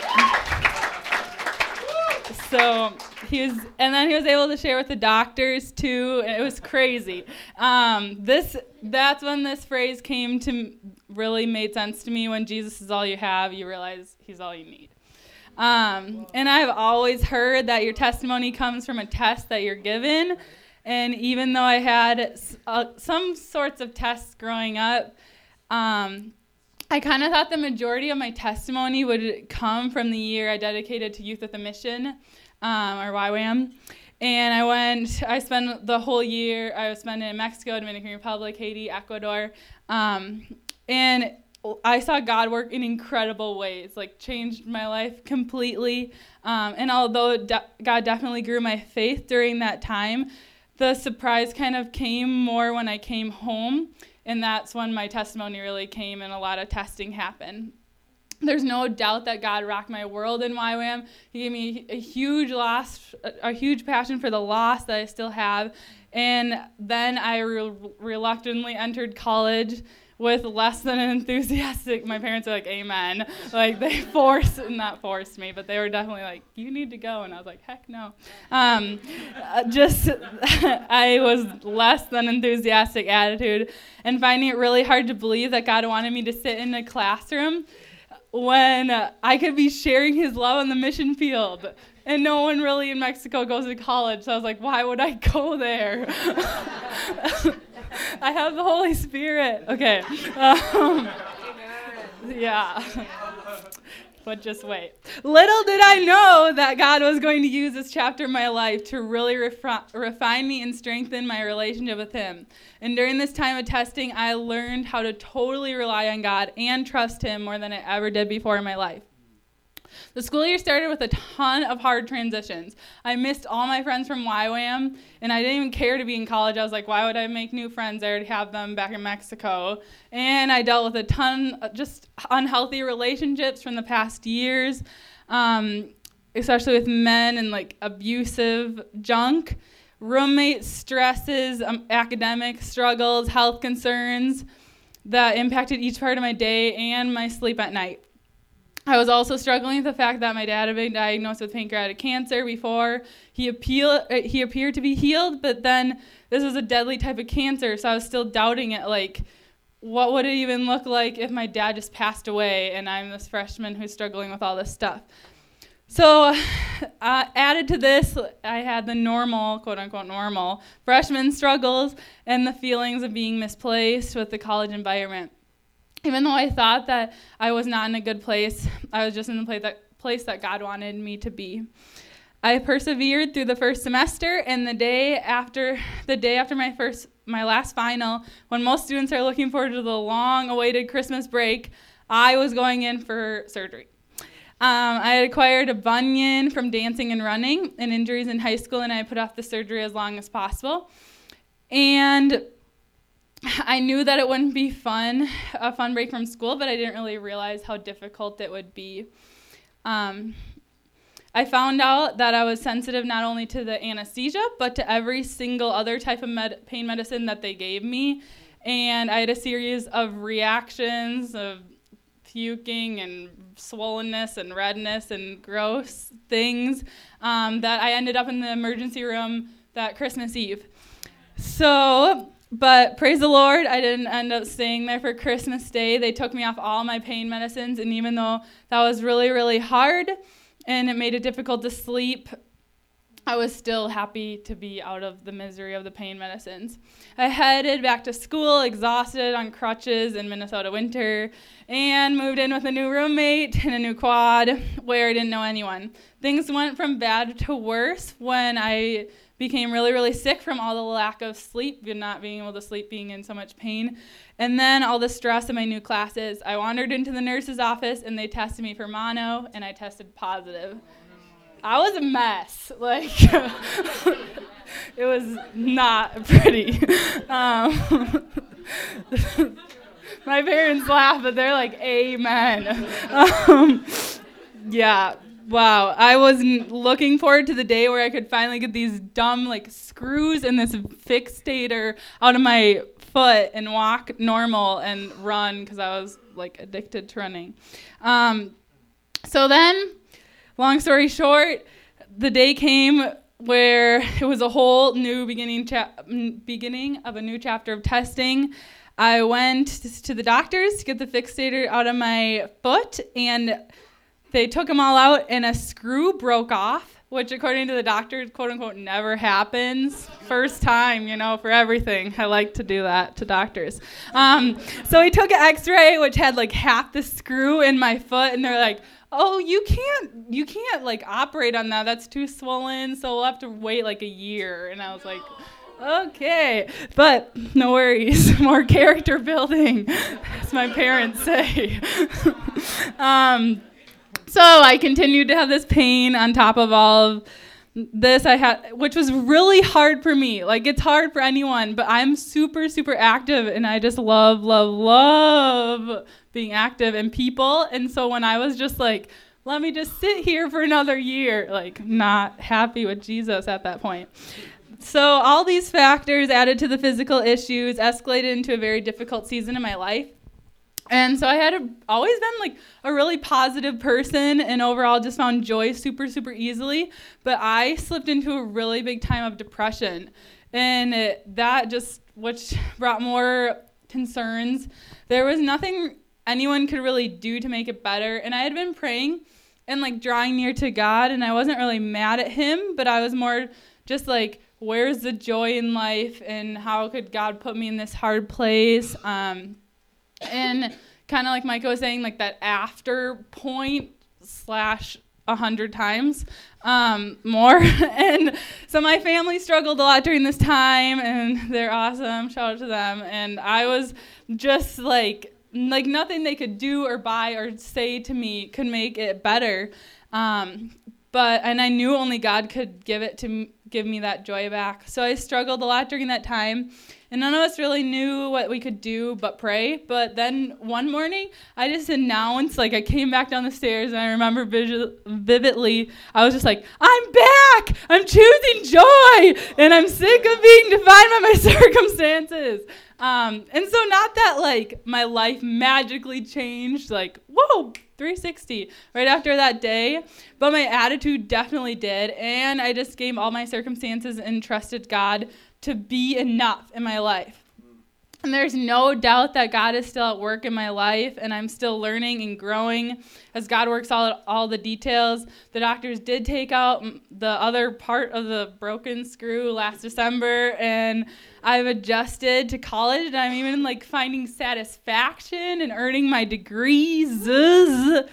So he was, and then he was able to share with the doctors too. It was crazy. Um, this, that's when this phrase came to really made sense to me. When Jesus is all you have, you realize He's all you need. Um, and I've always heard that your testimony comes from a test that you're given. And even though I had uh, some sorts of tests growing up, um, I kind of thought the majority of my testimony would come from the year I dedicated to Youth with a Mission, um, or YWAM. And I went, I spent the whole year, I was spending in Mexico, Dominican Republic, Haiti, Ecuador. Um, and I saw God work in incredible ways, like changed my life completely. Um, and although de- God definitely grew my faith during that time, the surprise kind of came more when I came home. And that's when my testimony really came and a lot of testing happened. There's no doubt that God rocked my world in YWAM. He gave me a huge loss, a huge passion for the loss that I still have. And then I re- reluctantly entered college with less than an enthusiastic. My parents are like, "Amen." Like they forced, and not forced me, but they were definitely like, "You need to go," and I was like, "Heck no." Um, uh, just I was less than enthusiastic attitude, and finding it really hard to believe that God wanted me to sit in a classroom when I could be sharing His love on the mission field. And no one really in Mexico goes to college, so I was like, why would I go there? I have the Holy Spirit. Okay. Um, yeah. But just wait. Little did I know that God was going to use this chapter of my life to really refi- refine me and strengthen my relationship with Him. And during this time of testing, I learned how to totally rely on God and trust Him more than I ever did before in my life. The school year started with a ton of hard transitions. I missed all my friends from YWAM, and I didn't even care to be in college. I was like, why would I make new friends? I already have them back in Mexico. And I dealt with a ton of just unhealthy relationships from the past years, um, especially with men and like abusive junk, roommate stresses, um, academic struggles, health concerns that impacted each part of my day and my sleep at night. I was also struggling with the fact that my dad had been diagnosed with pancreatic cancer before he appeal uh, he appeared to be healed, but then this was a deadly type of cancer, so I was still doubting it. Like, what would it even look like if my dad just passed away and I'm this freshman who's struggling with all this stuff? So, uh, added to this, I had the normal, quote unquote, normal freshman struggles and the feelings of being misplaced with the college environment even though I thought that I was not in a good place, I was just in the place that, place that God wanted me to be. I persevered through the first semester, and the day after the day after my first my last final, when most students are looking forward to the long-awaited Christmas break, I was going in for surgery. Um, I had acquired a bunion from dancing and running and injuries in high school, and I put off the surgery as long as possible. And I knew that it wouldn't be fun, a fun break from school, but I didn't really realize how difficult it would be. Um, I found out that I was sensitive not only to the anesthesia, but to every single other type of med- pain medicine that they gave me. And I had a series of reactions of puking and swollenness and redness and gross things um, that I ended up in the emergency room that Christmas Eve. So but praise the Lord, I didn't end up staying there for Christmas Day. They took me off all my pain medicines, and even though that was really, really hard and it made it difficult to sleep, I was still happy to be out of the misery of the pain medicines. I headed back to school, exhausted on crutches in Minnesota winter, and moved in with a new roommate in a new quad where I didn't know anyone. Things went from bad to worse when I became really, really sick from all the lack of sleep, and not being able to sleep, being in so much pain. And then all the stress in my new classes. I wandered into the nurse's office and they tested me for mono, and I tested positive. I was a mess. Like, it was not pretty. Um, my parents laugh, but they're like, Amen. Um, yeah, wow. I was looking forward to the day where I could finally get these dumb, like, screws and this fixator out of my foot and walk normal and run because I was, like, addicted to running. Um, so then, long story short, the day came where it was a whole new beginning cha- beginning of a new chapter of testing. I went to the doctors to get the fixator out of my foot, and they took them all out, and a screw broke off, which, according to the doctors, quote unquote, never happens. First time, you know, for everything. I like to do that to doctors. Um, so he took an x ray, which had like half the screw in my foot, and they're like, oh you can't you can't like operate on that that's too swollen so we'll have to wait like a year and i was like okay but no worries more character building as my parents say um, so i continued to have this pain on top of all of this i had which was really hard for me. Like it's hard for anyone but i'm super super active and i just love love love being active and people. And so when i was just like let me just sit here for another year like not happy with jesus at that point. So all these factors added to the physical issues escalated into a very difficult season in my life and so I had a, always been like a really positive person and overall just found joy super, super easily. But I slipped into a really big time of depression. And it, that just, which brought more concerns. There was nothing anyone could really do to make it better. And I had been praying and like drawing near to God, and I wasn't really mad at Him, but I was more just like, where's the joy in life and how could God put me in this hard place? Um, and kind of like Micah was saying, like that after point slash a hundred times um, more. and so my family struggled a lot during this time, and they're awesome. Shout out to them. And I was just like, like nothing they could do or buy or say to me could make it better. Um, but and I knew only God could give it to give me that joy back. So I struggled a lot during that time and none of us really knew what we could do but pray. But then one morning, I just announced, like, I came back down the stairs, and I remember vividly, I was just like, I'm back! I'm choosing joy! And I'm sick of being defined by my circumstances. Um, and so, not that, like, my life magically changed, like, whoa, 360 right after that day, but my attitude definitely did. And I just gave all my circumstances and trusted God to be enough in my life. Mm. And there's no doubt that God is still at work in my life, and I'm still learning and growing as God works all, all the details. The doctors did take out the other part of the broken screw last December, and I've adjusted to college, and I'm even like finding satisfaction and earning my degrees. Uh,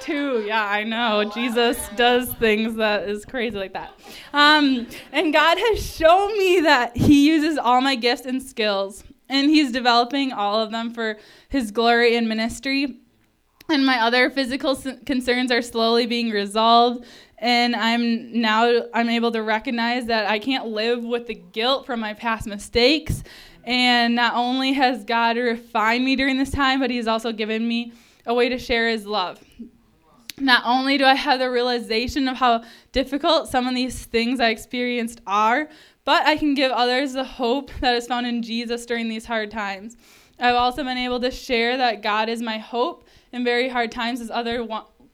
too, yeah, I know. Jesus does things that is crazy like that. Um, and God has shown me that He uses all my gifts and skills, and He's developing all of them for His glory and ministry. And my other physical concerns are slowly being resolved and i'm now i'm able to recognize that i can't live with the guilt from my past mistakes. And not only has god refined me during this time but he's also given me a way to share his love. Not only do i have the realization of how difficult some of these things i experienced are but i can give others the hope that is found in jesus during these hard times. I've also been able to share that god is my hope in very hard times as other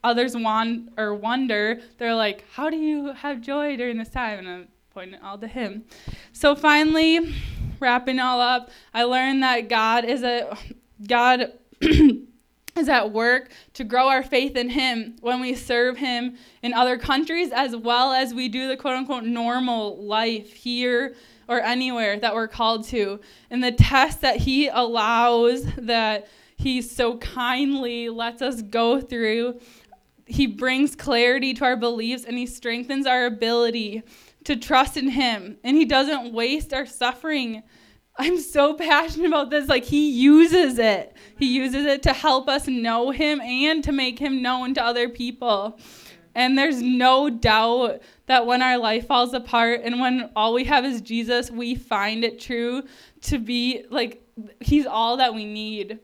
others want or wonder, they're like, "How do you have joy during this time?" And I'm pointing it all to Him. So finally, wrapping all up, I learned that God is a God. is at work to grow our faith in Him when we serve Him in other countries as well as we do the quote unquote normal life here or anywhere that we're called to. And the test that He allows, that He so kindly lets us go through, he brings clarity to our beliefs and he strengthens our ability to trust in him and he doesn't waste our suffering. I'm so passionate about this. Like he uses it. He uses it to help us know him and to make him known to other people. And there's no doubt that when our life falls apart and when all we have is Jesus, we find it true to be like he's all that we need.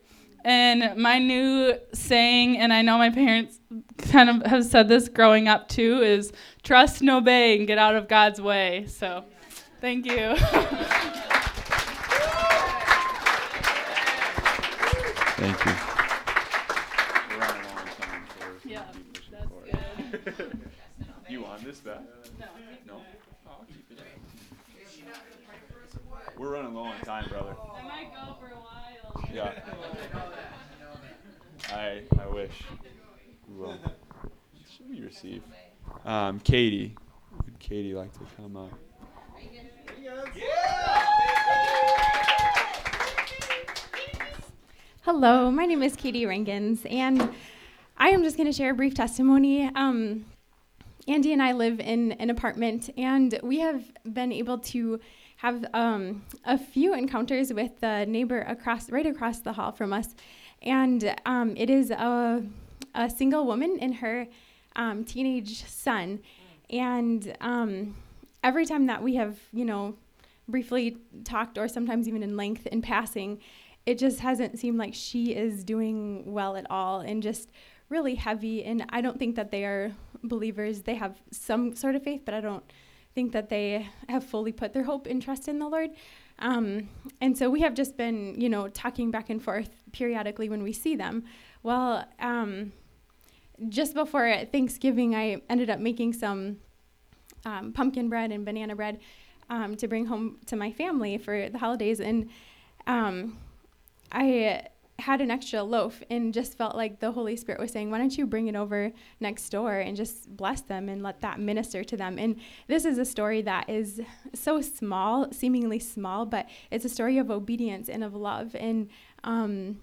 And my new saying, and I know my parents kind of have said this growing up too, is trust and obey and get out of God's way. So thank you. Thank you. yeah, that's good. You want this back? No. No. I'll keep it. We're running low on time, brother. I might go for a while. Yeah. I I wish. We will. Should we receive? Um, Katie. Would Katie like to come up? Hello, my name is Katie Rankins, and I am just going to share a brief testimony. Um, Andy and I live in an apartment, and we have been able to have um, a few encounters with the neighbor across, right across the hall from us, and um, it is a, a single woman and her um, teenage son, and um, every time that we have, you know, briefly talked, or sometimes even in length in passing, it just hasn't seemed like she is doing well at all and just really heavy. And I don't think that they are believers. They have some sort of faith, but I don't think that they have fully put their hope and trust in the Lord. Um, and so we have just been, you know, talking back and forth periodically when we see them. Well, um, just before Thanksgiving, I ended up making some um, pumpkin bread and banana bread um, to bring home to my family for the holidays. And um, I had an extra loaf and just felt like the Holy Spirit was saying, Why don't you bring it over next door and just bless them and let that minister to them? And this is a story that is so small, seemingly small, but it's a story of obedience and of love. And, um,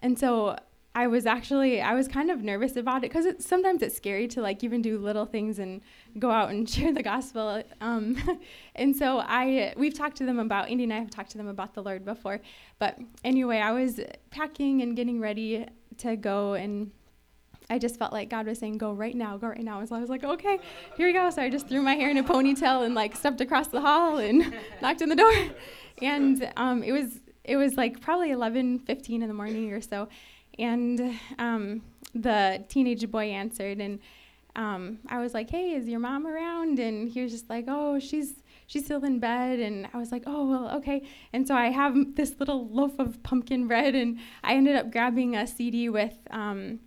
and so I was actually I was kind of nervous about it because sometimes it's scary to like even do little things and go out and share the gospel. Um, and so I we've talked to them about Andy and I have talked to them about the Lord before. But anyway, I was packing and getting ready to go and I just felt like God was saying, "Go right now, go right now." So I was like, "Okay, here we go." So I just threw my hair in a ponytail and like stepped across the hall and knocked on the door, and um, it was it was like probably 11:15 in the morning or so, and um, the teenage boy answered, and um, I was like, "Hey, is your mom around?" And he was just like, "Oh, she's she's still in bed." And I was like, "Oh, well, okay." And so I have this little loaf of pumpkin bread, and I ended up grabbing a CD with. Um,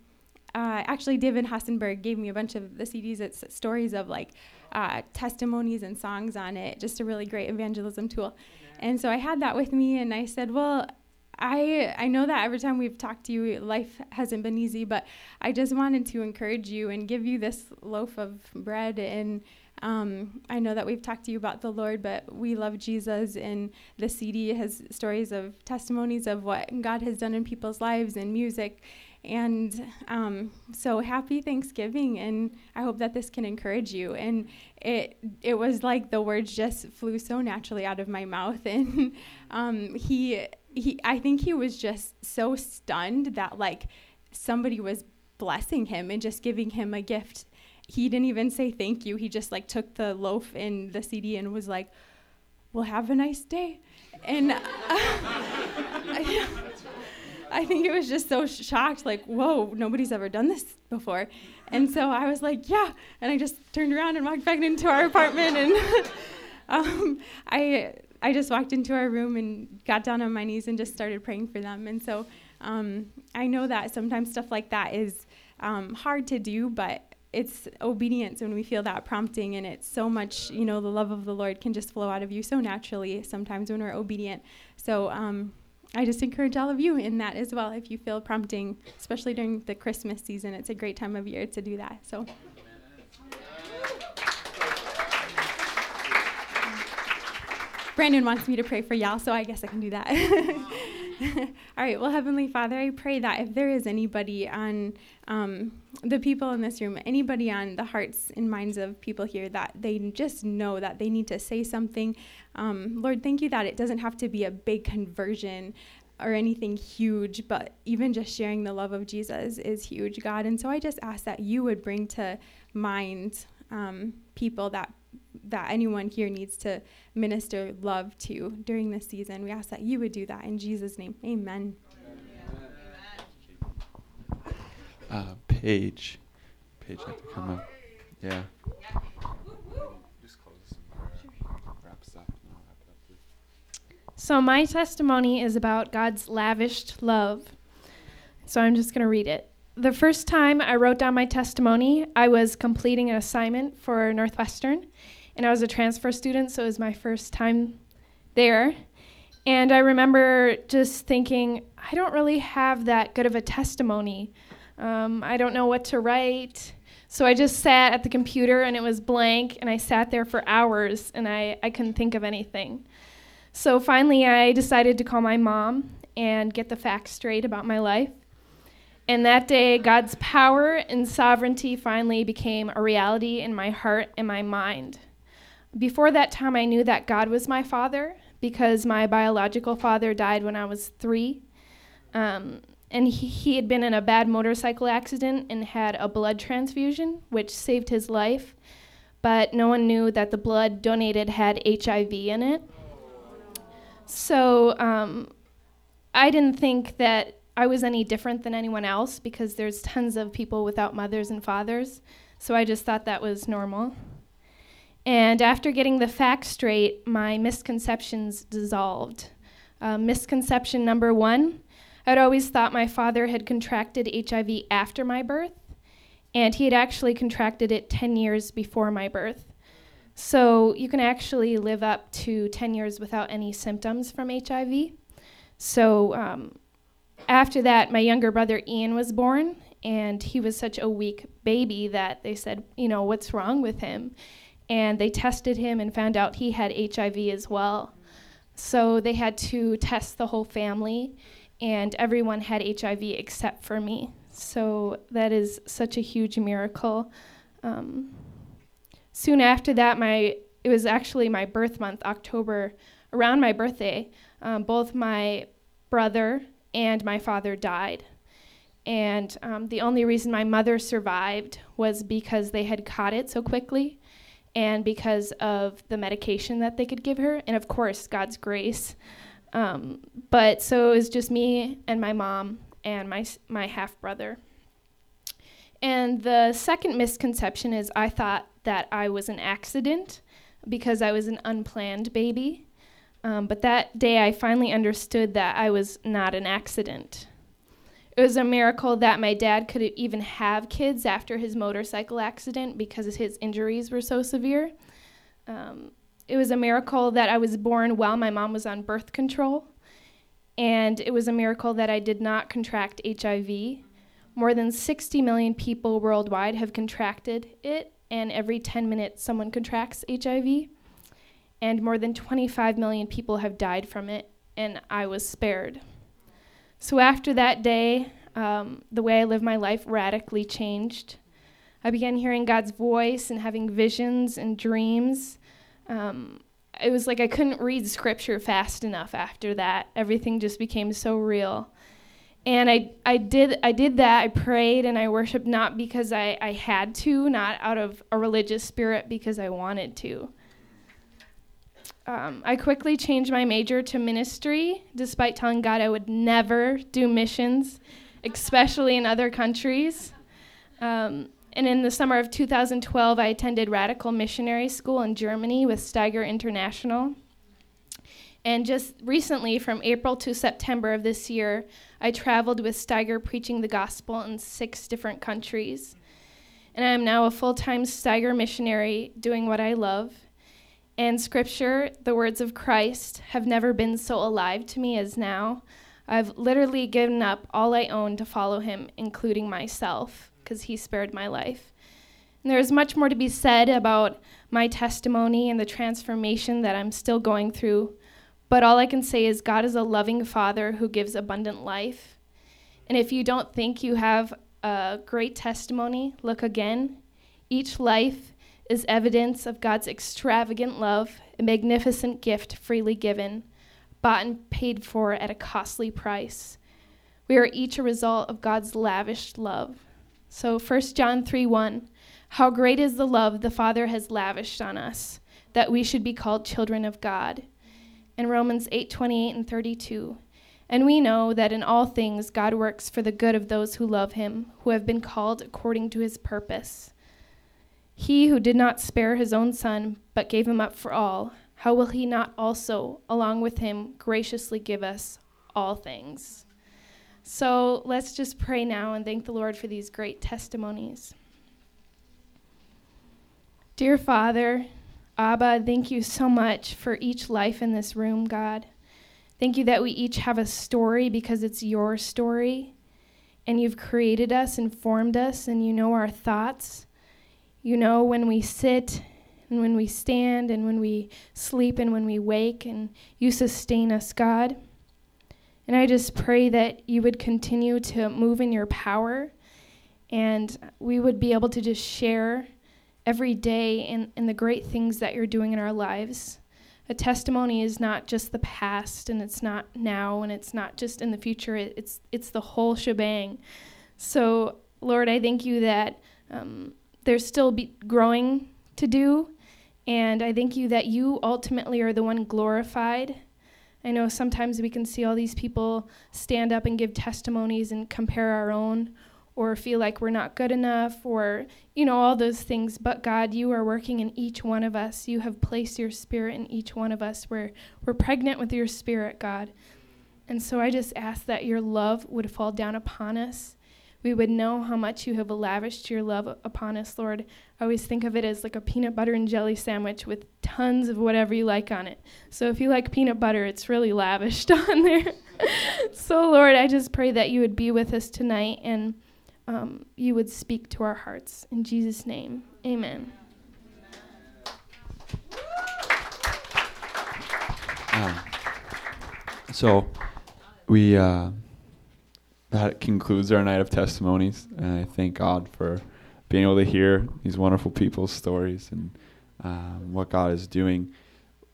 uh, actually, David Hassenberg gave me a bunch of the CDs. It's stories of like uh, testimonies and songs on it. Just a really great evangelism tool. And so I had that with me, and I said, "Well, I I know that every time we've talked to you, life hasn't been easy, but I just wanted to encourage you and give you this loaf of bread. And um, I know that we've talked to you about the Lord, but we love Jesus, and the CD has stories of testimonies of what God has done in people's lives and music." And um, so happy Thanksgiving, and I hope that this can encourage you. And it it was like the words just flew so naturally out of my mouth, and um, he he I think he was just so stunned that like somebody was blessing him and just giving him a gift. He didn't even say thank you. He just like took the loaf and the CD and was like, "Well, have a nice day." And uh, I, I think it was just so shocked, like, whoa, nobody's ever done this before. And so I was like, yeah. And I just turned around and walked back into our apartment. And um, I, I just walked into our room and got down on my knees and just started praying for them. And so um, I know that sometimes stuff like that is um, hard to do, but it's obedience when we feel that prompting and it's so much you know the love of the lord can just flow out of you so naturally sometimes when we're obedient so um, I just encourage all of you in that as well. If you feel prompting, especially during the Christmas season, it's a great time of year to do that. So. Brandon wants me to pray for y'all, so I guess I can do that. All right. Well, Heavenly Father, I pray that if there is anybody on um, the people in this room, anybody on the hearts and minds of people here that they just know that they need to say something, um, Lord, thank you that it doesn't have to be a big conversion or anything huge, but even just sharing the love of Jesus is huge, God. And so I just ask that you would bring to mind um, people that that anyone here needs to minister love to during this season. We ask that you would do that in Jesus' name. Amen. Uh, Paige. Paige had to come up. Yeah. So, my testimony is about God's lavished love. So, I'm just going to read it. The first time I wrote down my testimony, I was completing an assignment for Northwestern, and I was a transfer student, so it was my first time there. And I remember just thinking, I don't really have that good of a testimony. Um, I don't know what to write. So I just sat at the computer and it was blank, and I sat there for hours and I, I couldn't think of anything. So finally, I decided to call my mom and get the facts straight about my life. And that day, God's power and sovereignty finally became a reality in my heart and my mind. Before that time, I knew that God was my father because my biological father died when I was three. Um, and he, he had been in a bad motorcycle accident and had a blood transfusion, which saved his life. But no one knew that the blood donated had HIV in it. So um, I didn't think that I was any different than anyone else because there's tons of people without mothers and fathers. So I just thought that was normal. And after getting the facts straight, my misconceptions dissolved. Uh, misconception number one I'd always thought my father had contracted HIV after my birth, and he had actually contracted it 10 years before my birth. So you can actually live up to 10 years without any symptoms from HIV. So um, after that, my younger brother Ian was born, and he was such a weak baby that they said, you know, what's wrong with him? And they tested him and found out he had HIV as well. So they had to test the whole family, and everyone had HIV except for me. So that is such a huge miracle. Um, soon after that, my it was actually my birth month, October, around my birthday. Um, both my brother and my father died. And um, the only reason my mother survived was because they had caught it so quickly and because of the medication that they could give her, and of course, God's grace. Um, but so it was just me and my mom and my, my half brother. And the second misconception is I thought that I was an accident because I was an unplanned baby. Um, but that day I finally understood that I was not an accident. It was a miracle that my dad could even have kids after his motorcycle accident because his injuries were so severe. Um, it was a miracle that I was born while my mom was on birth control. And it was a miracle that I did not contract HIV. More than 60 million people worldwide have contracted it, and every 10 minutes someone contracts HIV. And more than 25 million people have died from it, and I was spared. So after that day, um, the way I lived my life radically changed. I began hearing God's voice and having visions and dreams. Um, it was like I couldn't read scripture fast enough after that. Everything just became so real. And I, I did I did that. I prayed and I worshiped not because I, I had to, not out of a religious spirit, because I wanted to. Um, I quickly changed my major to ministry, despite telling God I would never do missions, especially in other countries. Um, and in the summer of 2012, I attended Radical Missionary School in Germany with Steiger International. And just recently, from April to September of this year, I traveled with Steiger preaching the gospel in six different countries. And I am now a full time Steiger missionary doing what I love. And scripture, the words of Christ, have never been so alive to me as now. I've literally given up all I own to follow him, including myself, because he spared my life. And there's much more to be said about my testimony and the transformation that I'm still going through, But all I can say is God is a loving Father who gives abundant life. And if you don't think you have a great testimony, look again. Each life is evidence of God's extravagant love, a magnificent gift freely given, bought and paid for at a costly price. We are each a result of God's lavished love. So 1 John 3 1 How great is the love the Father has lavished on us, that we should be called children of God. And Romans 8 28 and 32 And we know that in all things God works for the good of those who love him, who have been called according to his purpose. He who did not spare his own son, but gave him up for all, how will he not also, along with him, graciously give us all things? So let's just pray now and thank the Lord for these great testimonies. Dear Father, Abba, thank you so much for each life in this room, God. Thank you that we each have a story because it's your story. And you've created us and formed us, and you know our thoughts. You know when we sit and when we stand and when we sleep and when we wake, and you sustain us, God. And I just pray that you would continue to move in your power and we would be able to just share every day in, in the great things that you're doing in our lives. A testimony is not just the past and it's not now and it's not just in the future, it, it's, it's the whole shebang. So, Lord, I thank you that um, there's still be growing to do. And I thank you that you ultimately are the one glorified I know sometimes we can see all these people stand up and give testimonies and compare our own or feel like we're not good enough or, you know, all those things. But God, you are working in each one of us. You have placed your spirit in each one of us. We're, we're pregnant with your spirit, God. And so I just ask that your love would fall down upon us we would know how much you have lavished your love upon us, Lord. I always think of it as like a peanut butter and jelly sandwich with tons of whatever you like on it. So if you like peanut butter, it's really lavished on there. so, Lord, I just pray that you would be with us tonight and um, you would speak to our hearts. In Jesus' name, amen. Um, so we. Uh, that concludes our night of testimonies. And I thank God for being able to hear these wonderful people's stories and um, what God is doing.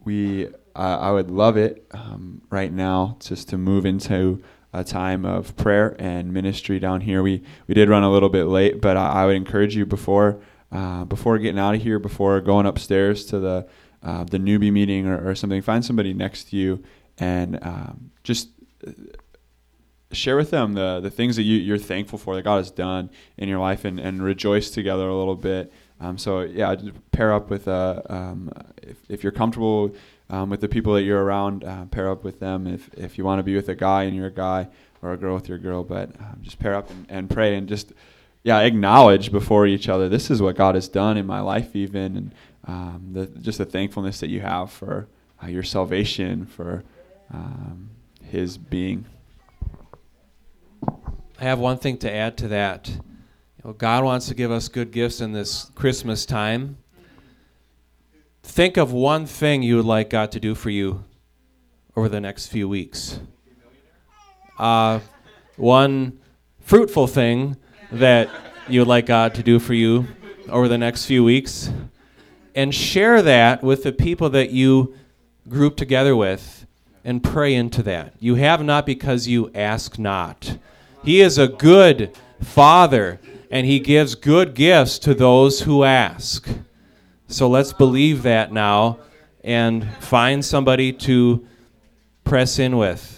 We, uh, I would love it um, right now just to move into a time of prayer and ministry down here. We we did run a little bit late, but I, I would encourage you before uh, before getting out of here, before going upstairs to the uh, the newbie meeting or, or, something, find somebody next to you and um, just share with them the the things that you, you're thankful for that God has done in your life and, and rejoice together a little bit. Um, so yeah, pair up with uh, um, if, if you're comfortable um, with the people that you're around, uh, pair up with them. If if you want to be with a guy and you're a guy, or a girl with your girl, but um, just pair up and, and pray and just yeah acknowledge before each other. This is what God has done in my life, even and um, the, just the thankfulness that you have for uh, your salvation, for um, His being. I have one thing to add to that. You know, God wants to give us good gifts in this Christmas time. Think of one thing you would like God to do for you over the next few weeks. Uh, one fruitful thing that you would like God to do for you over the next few weeks. And share that with the people that you group together with and pray into that. You have not because you ask not. He is a good father, and he gives good gifts to those who ask. So let's believe that now and find somebody to press in with.